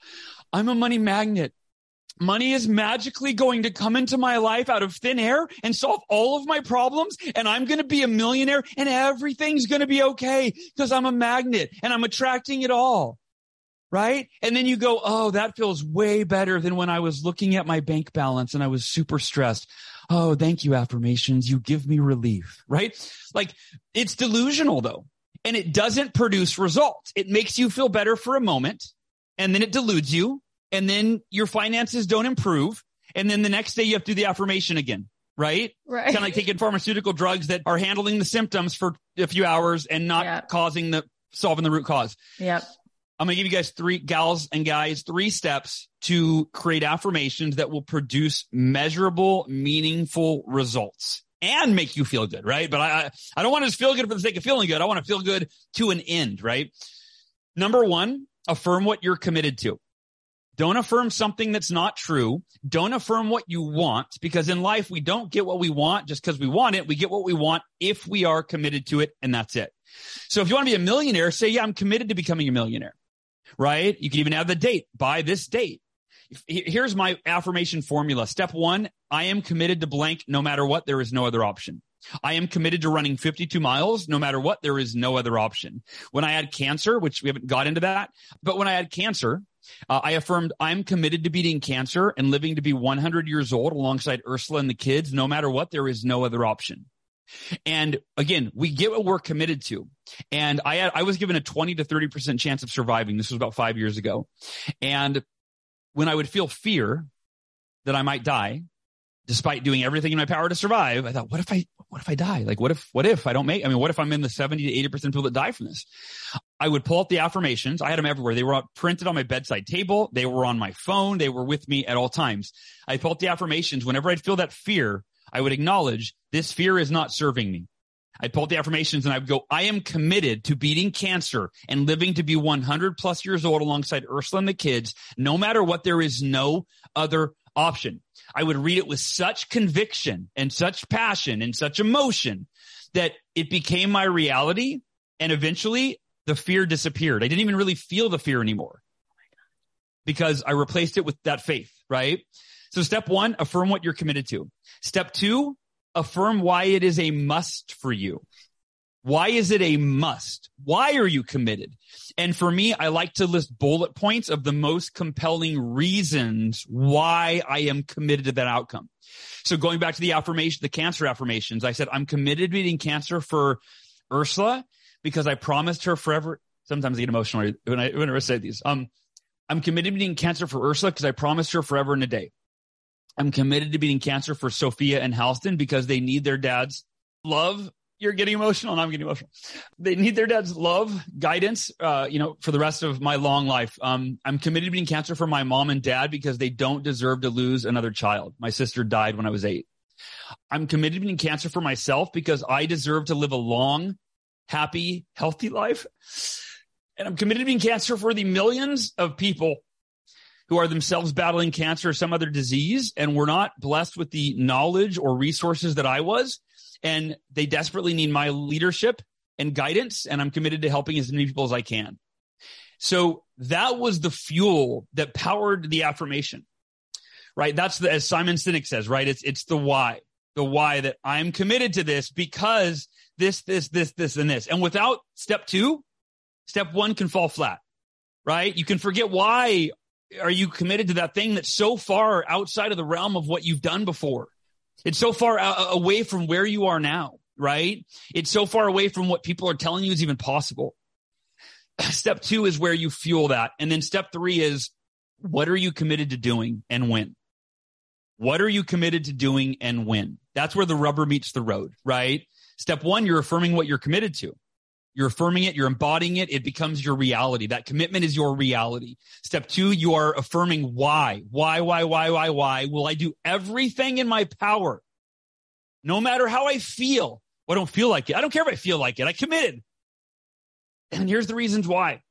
I'm a money magnet. Money is magically going to come into my life out of thin air and solve all of my problems. And I'm going to be a millionaire and everything's going to be okay because I'm a magnet and I'm attracting it all. Right. And then you go, Oh, that feels way better than when I was looking at my bank balance and I was super stressed. Oh, thank you, affirmations. You give me relief. Right. Like it's delusional though. And it doesn't produce results. It makes you feel better for a moment and then it deludes you and then your finances don't improve. And then the next day you have to do the affirmation again, right? Right. Kind of like taking pharmaceutical drugs that are handling the symptoms for a few hours and not Yeah. causing the, solving the root cause. Yep. I'm going to give you guys three gals and guys, three steps to create affirmations that will produce measurable, meaningful results and make you feel good, right? But I, I- don't want to just feel good for the sake of feeling good. I want to feel good to an end, right? Number one, affirm what you're committed to. Don't affirm something that's not true. Don't affirm what you want because in life we don't get what we want just because we want it. We get what we want if we are committed to it and that's it. So if you want to be a millionaire, say, yeah, I'm committed to becoming a millionaire, right? You can even have the date by this date. Here's my affirmation formula. Step one, I am committed to blank no matter what. There is no other option. I am committed to running 52 miles no matter what. There is no other option. When I had cancer, which we haven't got into that, but when I had cancer, uh, I affirmed I'm committed to beating cancer and living to be 100 years old alongside Ursula and the kids. No matter what, there is no other option. And again, we get what we're committed to. And I had, I was given a 20 to 30% chance of surviving. This was about five years ago. And when I would feel fear that I might die, despite doing everything in my power to survive, I thought, what if I, what if I die? Like, what if, what if I don't make, I mean, what if I'm in the 70 to 80% people that die from this? I would pull up the affirmations. I had them everywhere. They were printed on my bedside table. They were on my phone. They were with me at all times. I pulled up the affirmations. Whenever I'd feel that fear, I would acknowledge this fear is not serving me. I'd pull the affirmations and I would go, I am committed to beating cancer and living to be 100 plus years old alongside Ursula and the kids. No matter what, there is no other option. I would read it with such conviction and such passion and such emotion that it became my reality. And eventually the fear disappeared. I didn't even really feel the fear anymore because I replaced it with that faith, right? So step one, affirm what you're committed to. Step two, affirm why it is a must for you. Why is it a must? Why are you committed? And for me, I like to list bullet points of the most compelling reasons why I am committed to that outcome. So going back to the affirmation, the cancer affirmations, I said, I'm committed to beating cancer for Ursula because I promised her forever. Sometimes I get emotional when I, when I say these. Um, I'm committed to beating cancer for Ursula because I promised her forever and a day. I'm committed to beating cancer for Sophia and Halston because they need their dad's love. You're getting emotional and I'm getting emotional. They need their dad's love, guidance, uh, you know, for the rest of my long life. Um, I'm committed to beating cancer for my mom and dad because they don't deserve to lose another child. My sister died when I was eight. I'm committed to beating cancer for myself because I deserve to live a long, happy, healthy life. And I'm committed to beating cancer for the millions of people who are themselves battling cancer or some other disease and were not blessed with the knowledge or resources that I was. And they desperately need my leadership and guidance. And I'm committed to helping as many people as I can. So that was the fuel that powered the affirmation, right? That's the, as Simon Sinek says, right? It's, it's the why, the why that I'm committed to this because this, this, this, this, and this. And without step two, step one can fall flat, right? You can forget why are you committed to that thing that's so far outside of the realm of what you've done before? It's so far away from where you are now, right? It's so far away from what people are telling you is even possible. [CLEARS THROAT] Step two is where you fuel that. And then step three is what are you committed to doing and when? What are you committed to doing and when? That's where the rubber meets the road, right? Step one, you're affirming what you're committed to. You're affirming it. You're embodying it. It becomes your reality. That commitment is your reality. Step two, you are affirming why, why, why, why, why, why will I do everything in my power? No matter how I feel. I don't feel like it. I don't care if I feel like it. I committed. And here's the reasons why.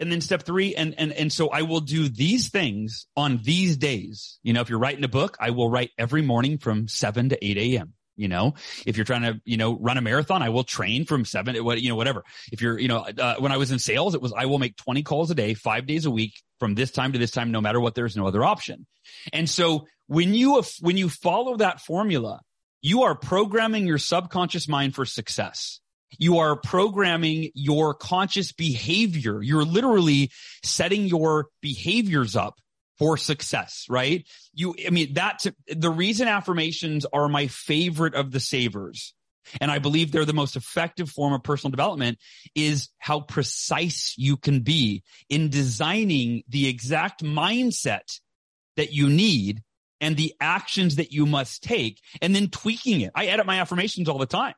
And then step three, and, and, and so I will do these things on these days. You know, if you're writing a book, I will write every morning from seven to 8 a.m. You know, if you're trying to, you know, run a marathon, I will train from seven what, you know, whatever. If you're, you know, uh, when I was in sales, it was, I will make 20 calls a day, five days a week from this time to this time, no matter what, there's no other option. And so when you, when you follow that formula, you are programming your subconscious mind for success. You are programming your conscious behavior. You're literally setting your behaviors up for success, right? You, I mean, that's the reason affirmations are my favorite of the Savers. And I believe they're the most effective form of personal development is how precise you can be in designing the exact mindset that you need and the actions that you must take and then tweaking it. I edit my affirmations all the time.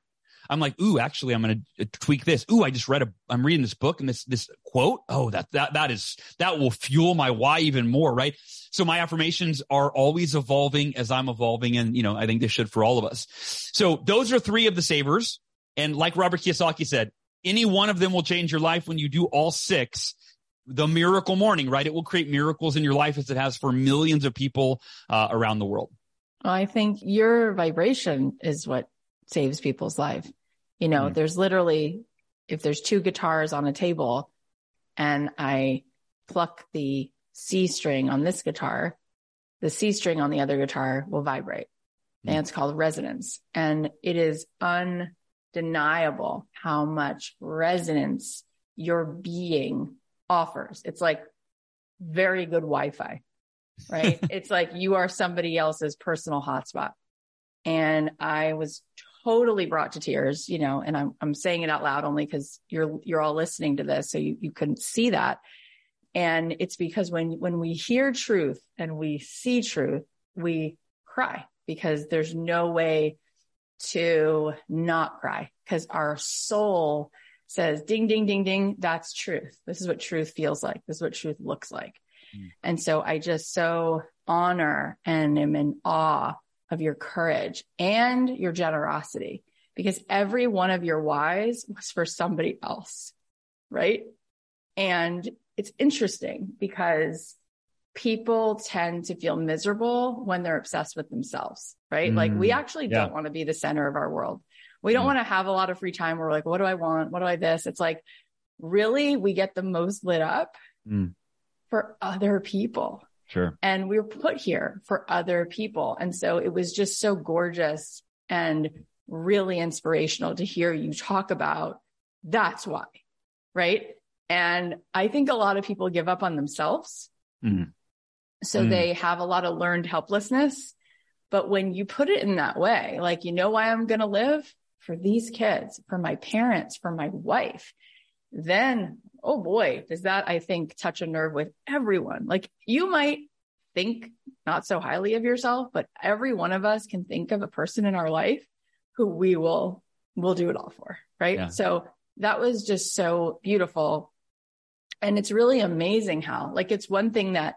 I'm like, ooh, actually, I'm going to tweak this. Ooh, I just read a, I'm reading this book and this, this quote. Oh, that, that, that is, that will fuel my why even more, right? So my affirmations are always evolving as I'm evolving. And, you know, I think they should for all of us. So those are three of the Savers. And like Robert Kiyosaki said, any one of them will change your life when you do all six the Miracle Morning, right? It will create miracles in your life as it has for millions of people uh, around the world. Well, I think your vibration is what saves people's life. You know, mm. there's literally, if there's two guitars on a table and I pluck the C string on this guitar, the C string on the other guitar will vibrate. Mm. And it's called resonance. And it is undeniable how much resonance your being offers. It's like very good Wi Fi, right? [LAUGHS] it's like you are somebody else's personal hotspot. And I was totally brought to tears, you know, and I'm, I'm saying it out loud only because you're, you're all listening to this. So you, you couldn't see that. And it's because when, when we hear truth and we see truth, we cry because there's no way to not cry because our soul says ding, ding, ding, ding. That's truth. This is what truth feels like. This is what truth looks like. Mm. And so I just so honor and am in awe of your courage and your generosity because every one of your whys was for somebody else. Right. And it's interesting because people tend to feel miserable when they're obsessed with themselves. Right. Mm, like we mm, actually yeah. don't want to be the center of our world. We don't mm. want to have a lot of free time where we're like, what do I want? What do I this? It's like, really, we get the most lit up mm. for other people. Sure. And we were put here for other people. And so it was just so gorgeous and really inspirational to hear you talk about that's why. Right. And I think a lot of people give up on themselves. Mm. So mm. they have a lot of learned helplessness. But when you put it in that way, like, you know why I'm going to live? For these kids, for my parents, for my wife then, oh boy, does that, I think, touch a nerve with everyone. Like you might think not so highly of yourself, but every one of us can think of a person in our life who we will, will do it all for. Right. Yeah. So that was just so beautiful. And it's really amazing how, like, it's one thing that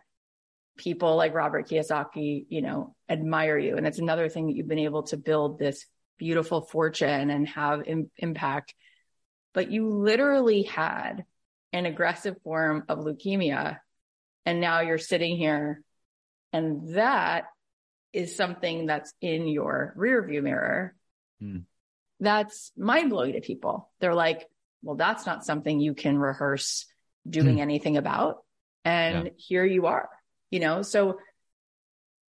people like Robert Kiyosaki, you know, admire you. And it's another thing that you've been able to build this beautiful fortune and have Im- impact. But you literally had an aggressive form of leukemia. And now you're sitting here and that is something that's in your rear view mirror. Hmm. That's mind blowing to people. They're like, well, that's not something you can rehearse doing hmm. anything about. And yeah. here you are, you know, so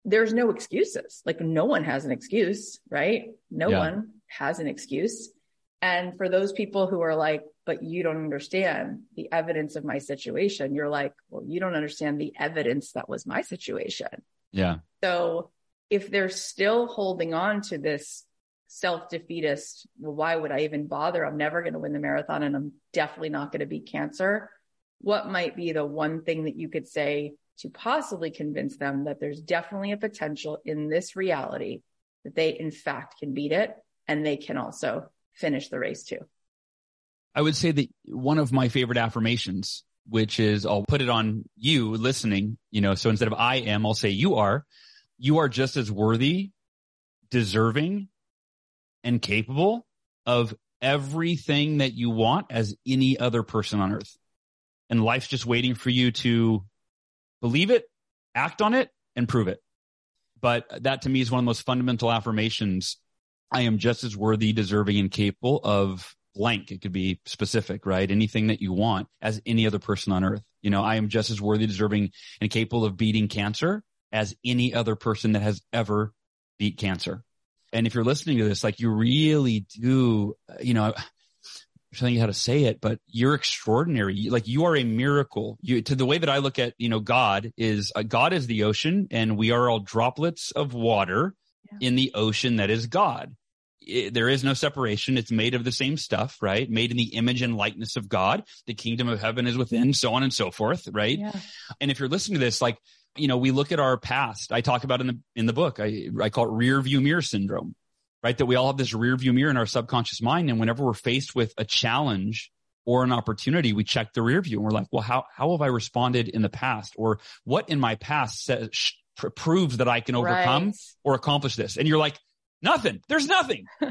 there's no excuses. Like no one has an excuse, right? No yeah. one has an excuse. And for those people who are like, but you don't understand the evidence of my situation, you're like, well, you don't understand the evidence that was my situation. Yeah. So if they're still holding on to this self defeatist, well, why would I even bother? I'm never going to win the marathon and I'm definitely not going to beat cancer. What might be the one thing that you could say to possibly convince them that there's definitely a potential in this reality that they in fact can beat it and they can also finish the race too. I would say that one of my favorite affirmations, which is I'll put it on you listening, you know, so instead of I am, I'll say you are, you are just as worthy, deserving, and capable of everything that you want as any other person on earth. And life's just waiting for you to believe it, act on it, and prove it. But that to me is one of the most fundamental affirmations. I am just as worthy, deserving, and capable of blank. It could be specific, right? Anything that you want as any other person on earth. You know, I am just as worthy, deserving, and capable of beating cancer as any other person that has ever beat cancer. And if you're listening to this, like you really do, you know, you how to say it, but you're extraordinary. Like you are a miracle. You to the way that I look at, you know, God is uh, God is the ocean and we are all droplets of water yeah. in the ocean that is God. It, there is no separation. It's made of the same stuff, right? Made in the image and likeness of God. The kingdom of heaven is within, so on and so forth, right? Yeah. And if you're listening to this, like, you know, we look at our past. I talk about in the in the book. I I call it rear view mirror syndrome right? That we all have this rear view mirror in our subconscious mind. And whenever we're faced with a challenge or an opportunity, we check the rear view and we're like, well, how, how have I responded in the past? Or what in my past says, pr- proves that I can overcome right. or accomplish this? And you're like, nothing. There's nothing. [LAUGHS]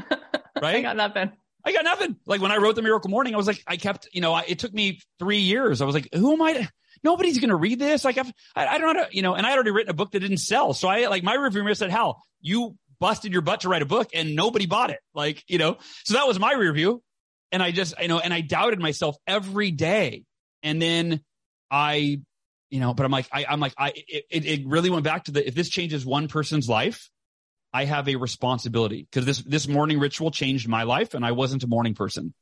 Right? I got nothing. I got nothing. Like when I wrote the Miracle Morning, I was like, I kept, you know, I, it took me three years. I was like, who am I to, nobody's going to read this. Like I've, I, I don't know, you know, and I had already written a book that didn't sell. So I like my review mirror said, Hal, you busted your butt to write a book and nobody bought it. Like, you know, so that was my review. And I just, you know, and I doubted myself every day. And then I, you know, but I'm like, I, am like, I, it, it really went back to the, if this changes one person's life, I have a responsibility because this, this morning ritual changed my life and I wasn't a morning person.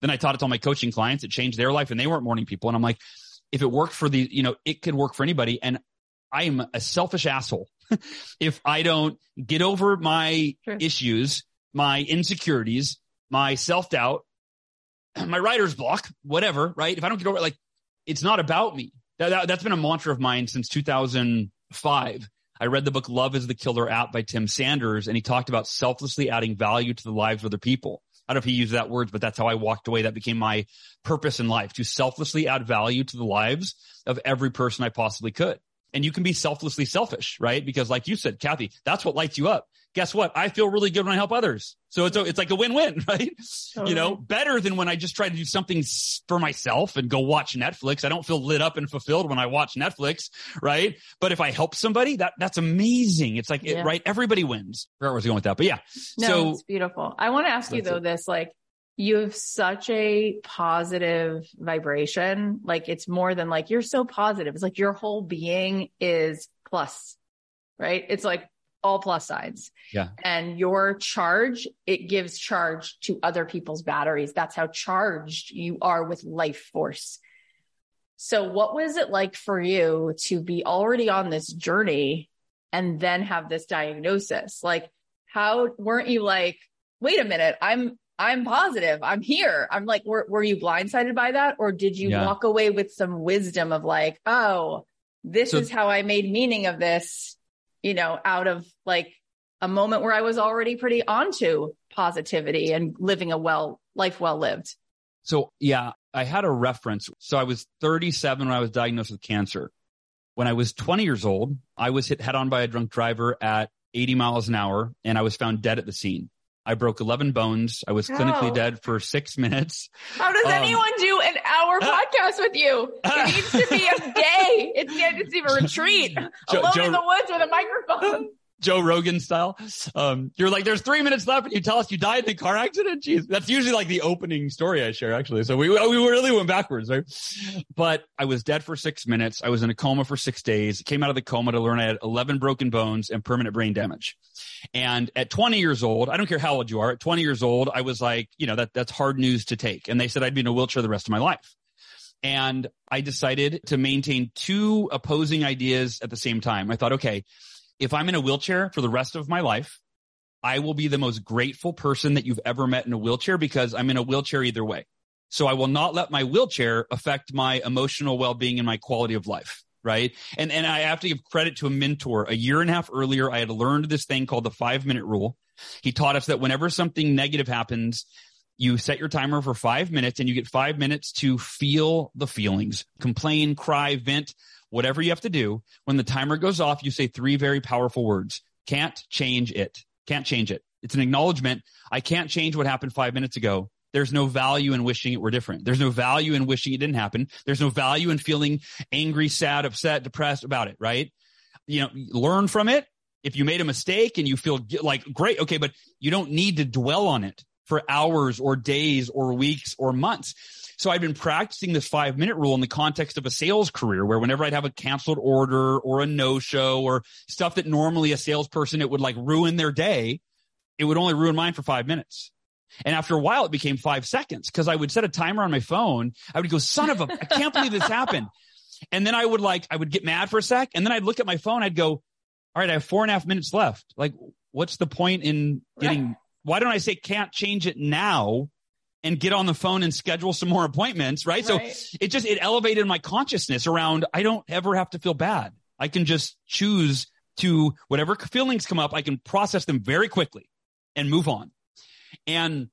Then I taught it to all my coaching clients. It changed their life and they weren't morning people. And I'm like, if it worked for the, you know, it could work for anybody. And I am a selfish asshole [LAUGHS] if I don't get over my sure. issues, my insecurities, my self doubt, [CLEARS THROAT] my writer's block, whatever, right? If I don't get over it, like it's not about me. That, that, that's been a mantra of mine since 2005. I read the book Love is the Killer app by Tim Sanders, and he talked about selflessly adding value to the lives of other people. I don't know if he used that words, but that's how I walked away. That became my purpose in life to selflessly add value to the lives of every person I possibly could and you can be selflessly selfish, right? Because like you said, Cathy, that's what lights you up. Guess what? I feel really good when I help others. So it's, a, it's like a win-win, [LAUGHS] right? Totally. You know, better than when I just try to do something for myself and go watch Netflix. I don't feel lit up and fulfilled when I watch Netflix, right? But if I help somebody, that, that's amazing. It's like, yeah. it, right? Everybody wins. Where was I going with that? But yeah. No, so it's beautiful. I want to ask you though, it. this like, you have such a positive vibration. Like it's more than like you're so positive. It's like your whole being is plus, right? It's like all plus signs. Yeah. And your charge, it gives charge to other people's batteries. That's how charged you are with life force. So what was it like for you to be already on this journey and then have this diagnosis? Like how weren't you like, wait a minute, I'm I'm positive. I'm here. I'm like, were, were you blindsided by that? Or did you yeah. walk away with some wisdom of like, oh, this so, is how I made meaning of this, you know, out of like a moment where I was already pretty onto positivity and living a well life well lived. So yeah, I had a reference. So I was 37 when I was diagnosed with cancer. When I was 20 years old, I was hit head on by a drunk driver at 80 miles an hour and I was found dead at the scene. I broke 11 bones. I was clinically dead for six minutes. How does um, anyone do an hour [LAUGHS] podcast with you? It needs to be a day. It needs to be a retreat [LAUGHS] Joe, alone Joe, in the woods with a microphone. Joe Rogan style. Um, you're like, there's three minutes left and you tell us you died in a car accident. Jeez, that's usually like the opening story I share actually. So we, we really went backwards, right? But I was dead for six minutes. I was in a coma for six days. Came out of the coma to learn I had 11 broken bones and permanent brain damage. And at 20 years old, I don't care how old you are, at 20 years old, I was like, you know, that, that's hard news to take. And they said I'd be in a wheelchair the rest of my life. And I decided to maintain two opposing ideas at the same time. I thought, okay, if I'm in a wheelchair for the rest of my life, I will be the most grateful person that you've ever met in a wheelchair because I'm in a wheelchair either way. So I will not let my wheelchair affect my emotional well-being and my quality of life. Right. And, and I have to give credit to a mentor. A year and a half earlier, I had learned this thing called the five minute rule. He taught us that whenever something negative happens, you set your timer for five minutes and you get five minutes to feel the feelings, complain, cry, vent, whatever you have to do, when the timer goes off, you say three very powerful words. Can't change it. Can't change it. It's an acknowledgement. I can't change what happened five minutes ago. There's no value in wishing it were different. There's no value in wishing it didn't happen. There's no value in feeling angry, sad, upset, depressed about it, right? You know, learn from it. If you made a mistake and you feel like great, okay, but you don't need to dwell on it for hours or days or weeks or months. So I've been practicing this five minute rule in the context of a sales career where whenever I'd have a canceled order or a no show or stuff that normally a salesperson, it would like ruin their day. It would only ruin mine for five minutes. And after a while, it became five seconds because I would set a timer on my phone. I would go, son of a, I can't believe this happened. And then I would like, I would get mad for a sec. And then I'd look at my phone. I'd go, all right, I have four and a half minutes left. Like, what's the point in getting, why don't I say can't change it now and get on the phone and schedule some more appointments, right? right? So it just, it elevated my consciousness around, I don't ever have to feel bad. I can just choose to whatever feelings come up, I can process them very quickly and move on. And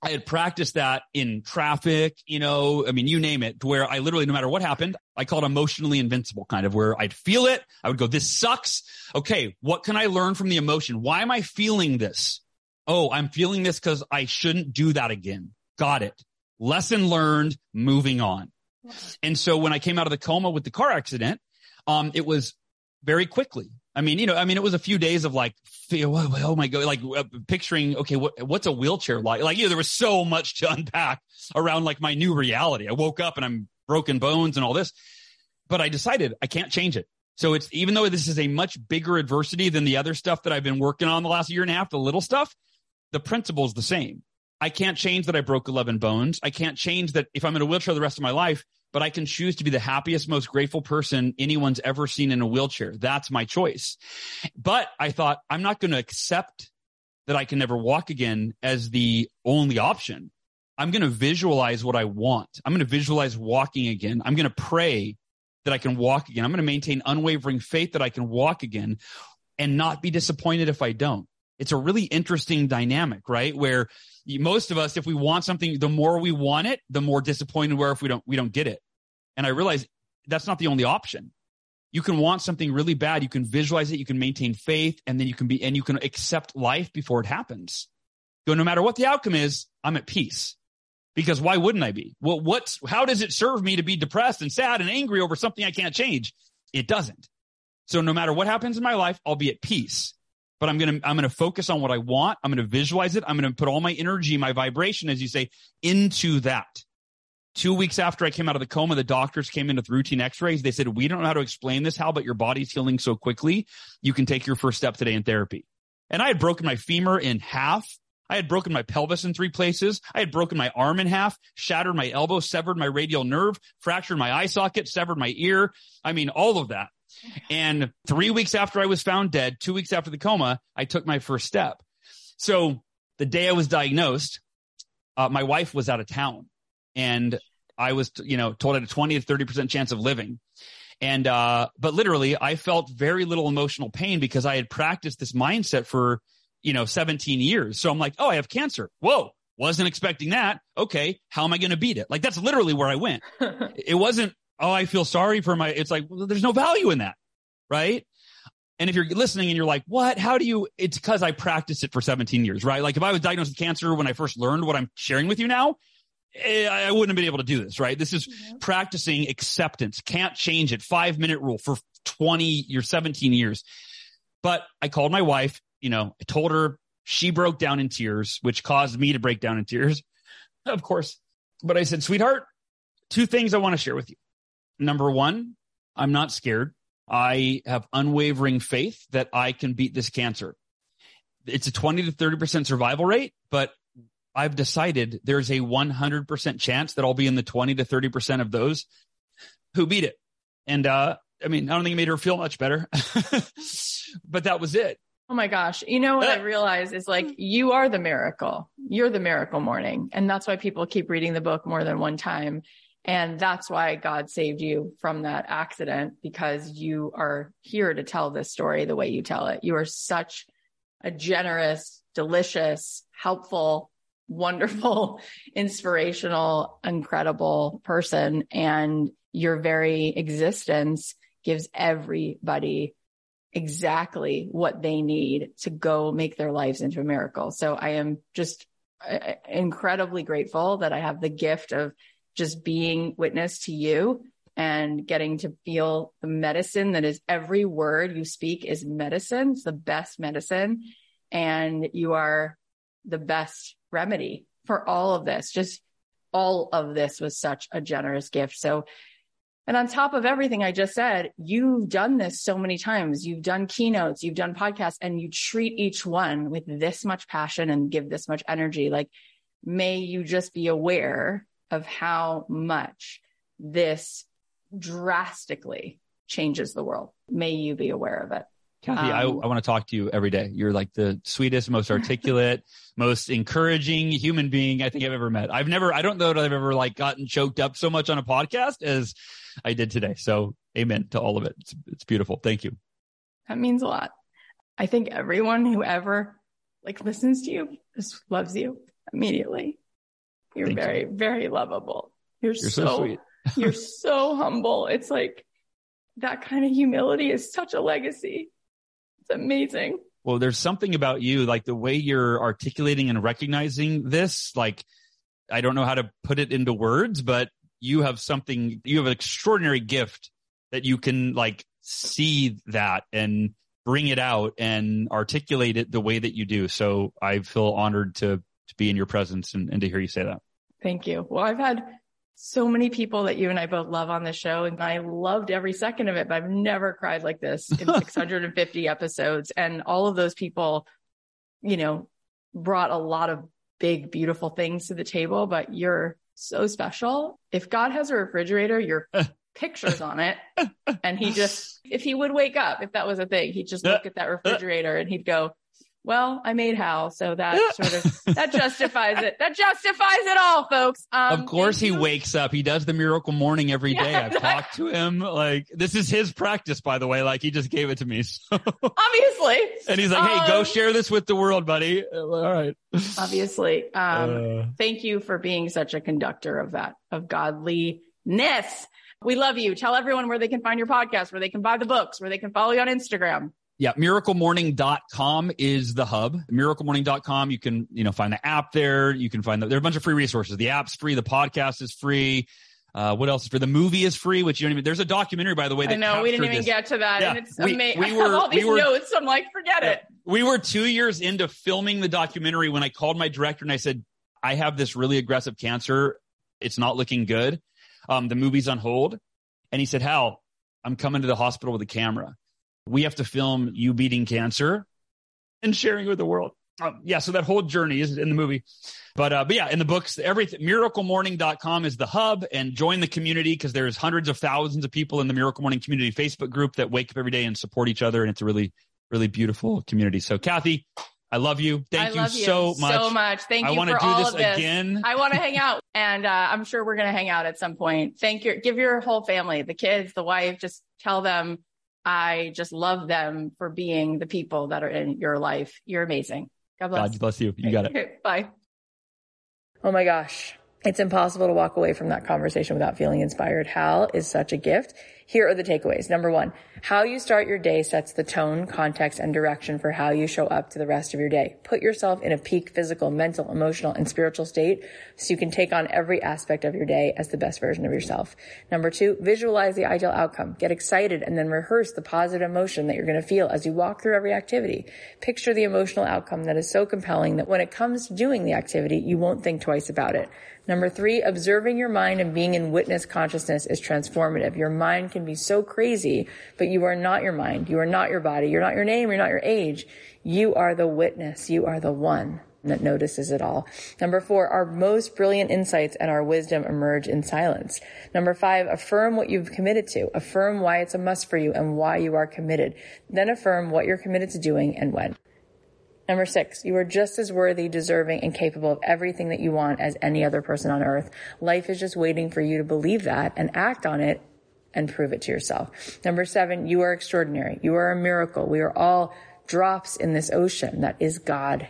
I had practiced that in traffic, you know, I mean, you name it, where I literally, no matter what happened, I call it emotionally invincible kind of where I'd feel it. I would go, this sucks. Okay. What can I learn from the emotion? Why am I feeling this? Oh, I'm feeling this because I shouldn't do that again. Got it. Lesson learned, moving on. And so when I came out of the coma with the car accident, um, it was very quickly. I mean, you know, I mean, it was a few days of like, oh my God, like uh, picturing, okay, what, what's a wheelchair like? Like, you know, there was so much to [LAUGHS] unpack around like my new reality. I woke up and I'm broken bones and all this, but I decided I can't change it. So it's, even though this is a much bigger adversity than the other stuff that I've been working on the last year and a half, the little stuff, the principle is the same. I can't change that I broke 11 bones. I can't change that if I'm in a wheelchair the rest of my life, but I can choose to be the happiest, most grateful person anyone's ever seen in a wheelchair. That's my choice. But I thought I'm not going to accept that I can never walk again as the only option. I'm going to visualize what I want. I'm going to visualize walking again. I'm going to pray that I can walk again. I'm going to maintain unwavering faith that I can walk again and not be disappointed if I don't. It's a really interesting dynamic, right? Where most of us, if we want something, the more we want it, the more disappointed we are if we don't, we don't get it. And I realize that's not the only option. You can want something really bad. You can visualize it. You can maintain faith and then you can be, and you can accept life before it happens. Go, no matter what the outcome is, I'm at peace. Because why wouldn't I be? Well, what's, how does it serve me to be depressed and sad and angry over something I can't change? It doesn't. So no matter what happens in my life, I'll be at peace but I'm going to, I'm going to focus on what I want. I'm going to visualize it. I'm going to put all my energy, my vibration, as you say, into that. Two weeks after I came out of the coma, the doctors came in with routine x-rays. They said, we don't know how to explain this, Hal, but your body's healing so quickly. You can take your first step today in therapy. And I had broken my femur in half. I had broken my pelvis in three places. I had broken my arm in half, shattered my elbow, severed my radial nerve, fractured my eye socket, severed my ear. I mean, all of that. And three weeks after I was found dead, two weeks after the coma, I took my first step. So the day I was diagnosed, uh, my wife was out of town and I was, you know, told I had a 20 to 30% chance of living. And, uh, but literally I felt very little emotional pain because I had practiced this mindset for, you know, 17 years. So I'm like, oh, I have cancer. Whoa. Wasn't expecting that. Okay. How am I going to beat it? Like that's literally where I went. [LAUGHS] it wasn't, oh, I feel sorry for my, it's like, well, there's no value in that. Right. And if you're listening and you're like, what? How do you? It's because I practiced it for 17 years, right? Like if I was diagnosed with cancer when I first learned what I'm sharing with you now, eh, I wouldn't have been able to do this, right? This is practicing acceptance. Can't change it. Five minute rule for 20, you're 17 years. But I called my wife, you know, I told her she broke down in tears, which caused me to break down in tears, [LAUGHS] of course. But I said, sweetheart, two things I want to share with you. Number one, I'm not scared. I have unwavering faith that I can beat this cancer. It's a 20 to 30% survival rate, but I've decided there's a 100% chance that I'll be in the 20 to 30% of those who beat it. And, uh, I mean, I don't think it made her feel much better, [LAUGHS] but that was it. Oh my gosh. You know what I realize is like you are the miracle. You're the miracle morning. And that's why people keep reading the book more than one time. And that's why God saved you from that accident because you are here to tell this story the way you tell it. You are such a generous, delicious, helpful, wonderful, [LAUGHS] inspirational, incredible person. And your very existence gives everybody exactly what they need to go make their lives into a miracle. So I am just uh, incredibly grateful that I have the gift of just being witness to you and getting to feel the medicine that is every word you speak is medicine. It's the best medicine. And you are the best remedy for all of this. Just all of this was such a generous gift. So, and on top of everything I just said, you've done this so many times. You've done keynotes, you've done podcasts, and you treat each one with this much passion and give this much energy. Like, may you just be aware of how much this drastically changes the world. May you be aware of it. Cathy, um, I, I want to talk to you every day. You're like the sweetest, most articulate, [LAUGHS] most encouraging human being I think I've ever met. I've never, I don't know that I've ever like gotten choked up so much on a podcast as I did today. So amen to all of it. It's, it's beautiful. Thank you. That means a lot. I think everyone who ever like listens to you just loves you immediately. You're Thank very, you. very lovable. You're, you're so, so sweet. [LAUGHS] you're so humble. It's like that kind of humility is such a legacy. It's amazing. Well, there's something about you, like the way you're articulating and recognizing this. Like, I don't know how to put it into words, but you have something, you have an extraordinary gift that you can like see that and bring it out and articulate it the way that you do. So I feel honored to to be in your presence and, and to hear you say that. Thank you. Well, I've had so many people that you and I both love on the show, and I loved every second of it, but I've never cried like this in [LAUGHS] 650 episodes. And all of those people, you know, brought a lot of big, beautiful things to the table, but you're so special. If God has a refrigerator, your [LAUGHS] pictures on it, [LAUGHS] and he just, if he would wake up, if that was a thing, he'd just look at that refrigerator and he'd go, well, I made Hal, so that [LAUGHS] sort of that justifies it. That justifies it all, folks. Um, of course, he you. wakes up. He does the miracle morning every day. Yeah, I've talked to him. Like this is his practice, by the way. Like he just gave it to me. [LAUGHS] So. Obviously, and he's like, "Hey, um, go share this with the world, buddy." All right. Obviously, um, uh, thank you for being such a conductor of that of godliness. We love you. Tell everyone where they can find your podcast, where they can buy the books, where they can follow you on Instagram. Yeah, miraclemorning.com is the hub. Miraclemorning.com, you can, you know, find the app there. You can find the, there are a bunch of free resources. The app's free, the podcast is free. Uh, what else is free? The movie is free, which you don't even, there's a documentary, by the way. I know, we didn't even this. get to that. Yeah, and it's we, amazing. We [LAUGHS] were, I have all these we were, notes. I'm like, forget yeah, it. We were two years into filming the documentary when I called my director and I said, I have this really aggressive cancer. It's not looking good. Um, the movie's on hold. And he said, Hal, I'm coming to the hospital with a camera we have to film you beating cancer and sharing with the world. Um, yeah, so that whole journey is in the movie. But uh, but yeah, in the books, everything miraclemorning.com is the hub and join the community because there's hundreds of thousands of people in the Miracle Morning Community Facebook group that wake up every day and support each other. And it's a really, really beautiful community. So Cathy, I love you. Thank I you love so much. So much. Thank I you wanna for do all this this. again. I want to hang out, and uh, I'm sure we're going to hang out at some point. Thank your, give your whole family, the kids, the wife, just tell them I just love them for being the people that are in your life. You're amazing. God bless. God bless you. You got it. Okay, Bye. Oh my gosh. It's impossible to walk away from that conversation without feeling inspired. Hal is such a gift. Here are the takeaways. Number one, how you start your day sets the tone, context, and direction for how you show up to the rest of your day. Put yourself in a peak physical, mental, emotional, and spiritual state so you can take on every aspect of your day as the best version of yourself. Number two, visualize the ideal outcome. Get excited and then rehearse the positive emotion that you're going to feel as you walk through every activity. Picture the emotional outcome that is so compelling that when it comes to doing the activity, you won't think twice about it. Number three, observing your mind and being in witness consciousness is transformative. Your mind can be so crazy, but you are not your mind. You are not your body. You're not your name. You're not your age. You are the witness. You are the one that notices it all. Number four, our most brilliant insights and our wisdom emerge in silence. Number five, affirm what you've committed to. Affirm why it's a must for you and why you are committed. Then affirm what you're committed to doing and when. Number six, you are just as worthy, deserving, and capable of everything that you want as any other person on earth. Life is just waiting for you to believe that and act on it and prove it to yourself. Number seven, you are extraordinary. You are a miracle. We are all drops in this ocean that is God.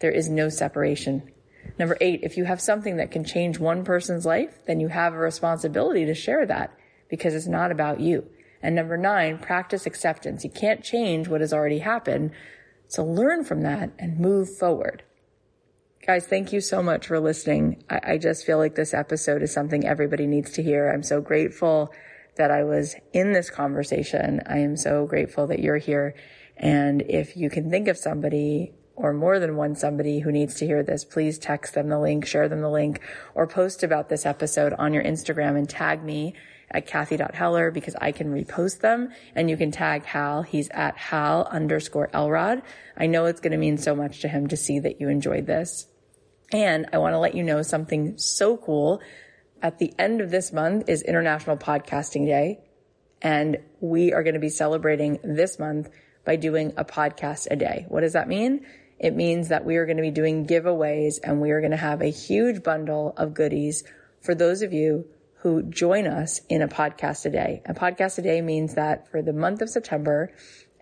There is no separation. Number eight, if you have something that can change one person's life, then you have a responsibility to share that because it's not about you. And number nine, practice acceptance. You can't change what has already happened. So learn from that and move forward. Guys, thank you so much for listening. I, I, just feel like this episode is something everybody needs to hear. I'm so grateful that I was in this conversation. I am so grateful that you're here. And if you can think of somebody or more than one somebody who needs to hear this, please text them the link, share them the link, or post about this episode on your Instagram and tag me at Cathy.Heller because I can repost them and you can tag Hal. He's at Hal underscore Elrod. I know it's going to mean so much to him to see that you enjoyed this. And I want to let you know something so cool. At the end of this month is International Podcasting Day. And we are going to be celebrating this month by doing a podcast a day. What does that mean? It means that we are going to be doing giveaways and we are going to have a huge bundle of goodies for those of you who join us in a podcast a day. A podcast a day means that for the month of September,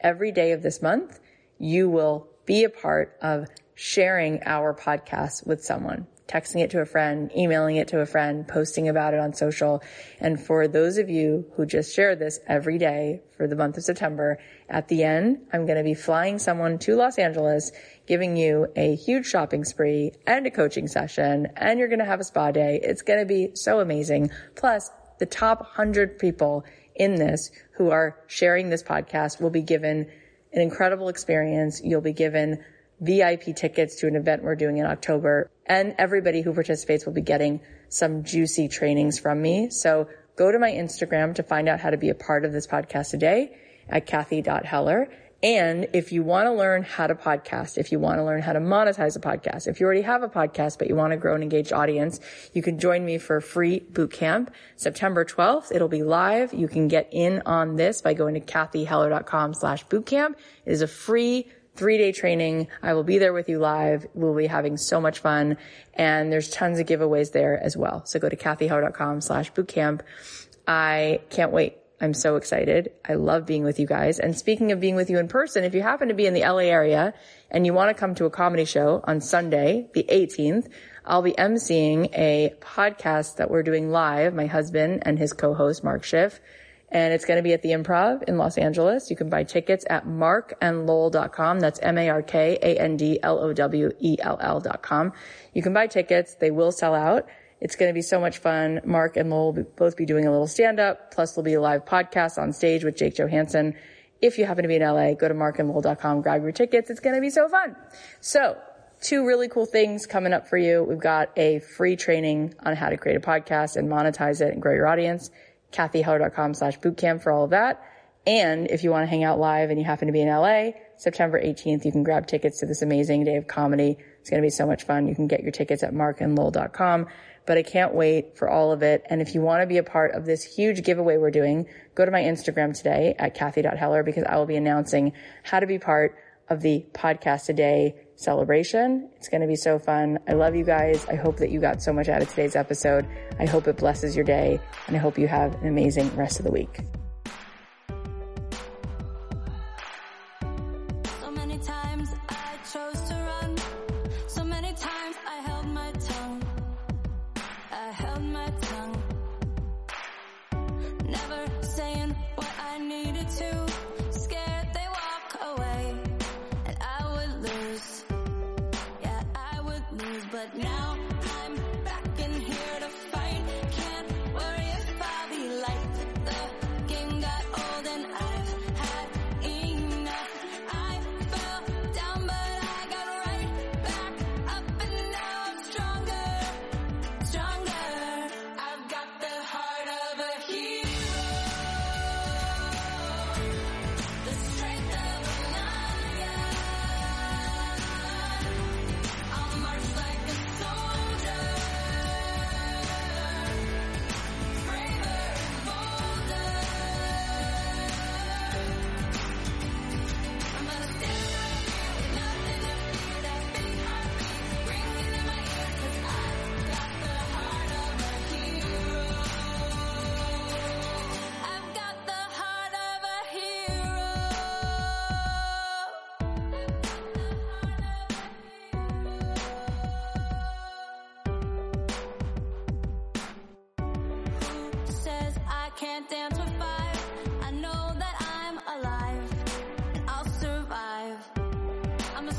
every day of this month, you will be a part of sharing our podcast with someone, texting it to a friend, emailing it to a friend, posting about it on social. And for those of you who just share this every day for the month of September, at the end, I'm going to be flying someone to Los Angeles, giving you a huge shopping spree and a coaching session, and you're going to have a spa day. It's going to be so amazing. Plus, the top 100 people in this who are sharing this podcast will be given an incredible experience. You'll be given VIP tickets to an event we're doing in October, and everybody who participates will be getting some juicy trainings from me. So go to my Instagram to find out how to be a part of this podcast today at Cathy.Heller. And if you want to learn how to podcast, if you want to learn how to monetize a podcast, if you already have a podcast, but you want to grow an engaged audience, you can join me for a free boot camp September 12th. It'll be live. You can get in on this by going to cathyheller.com slash bootcamp. It is a free three day training. I will be there with you live. We'll be having so much fun and there's tons of giveaways there as well. So go to cathyheller.com slash bootcamp. I can't wait. I'm so excited. I love being with you guys. And speaking of being with you in person, if you happen to be in the LA area and you want to come to a comedy show on Sunday, the 18th, I'll be emceeing a podcast that we're doing live, my husband and his co-host, Mark Schiff. And it's going to be at the Improv in Los Angeles. You can buy tickets at markandlowell.com. That's M-A-R-K-A-N-D-L-O-W-E-L-L.com. You can buy tickets. They will sell out. It's going to be so much fun. Mark and Lowell will both be doing a little stand up. Plus there'll be a live podcast on stage with Jake Johannsen. If you happen to be in LA, go to markandlowell.com, grab your tickets. It's going to be so fun. So two really cool things coming up for you. We've got a free training on how to create a podcast and monetize it and grow your audience. CathyHeller.com slash bootcamp for all of that. And if you want to hang out live and you happen to be in LA, September 18th, you can grab tickets to this amazing day of comedy. It's going to be so much fun. You can get your tickets at markandlowell.com but I can't wait for all of it. And if you want to be a part of this huge giveaway we're doing, go to my Instagram today at Cathy.Heller because I will be announcing how to be part of the podcast a day celebration. It's going to be so fun. I love you guys. I hope that you got so much out of today's episode. I hope it blesses your day and I hope you have an amazing rest of the week.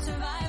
survive.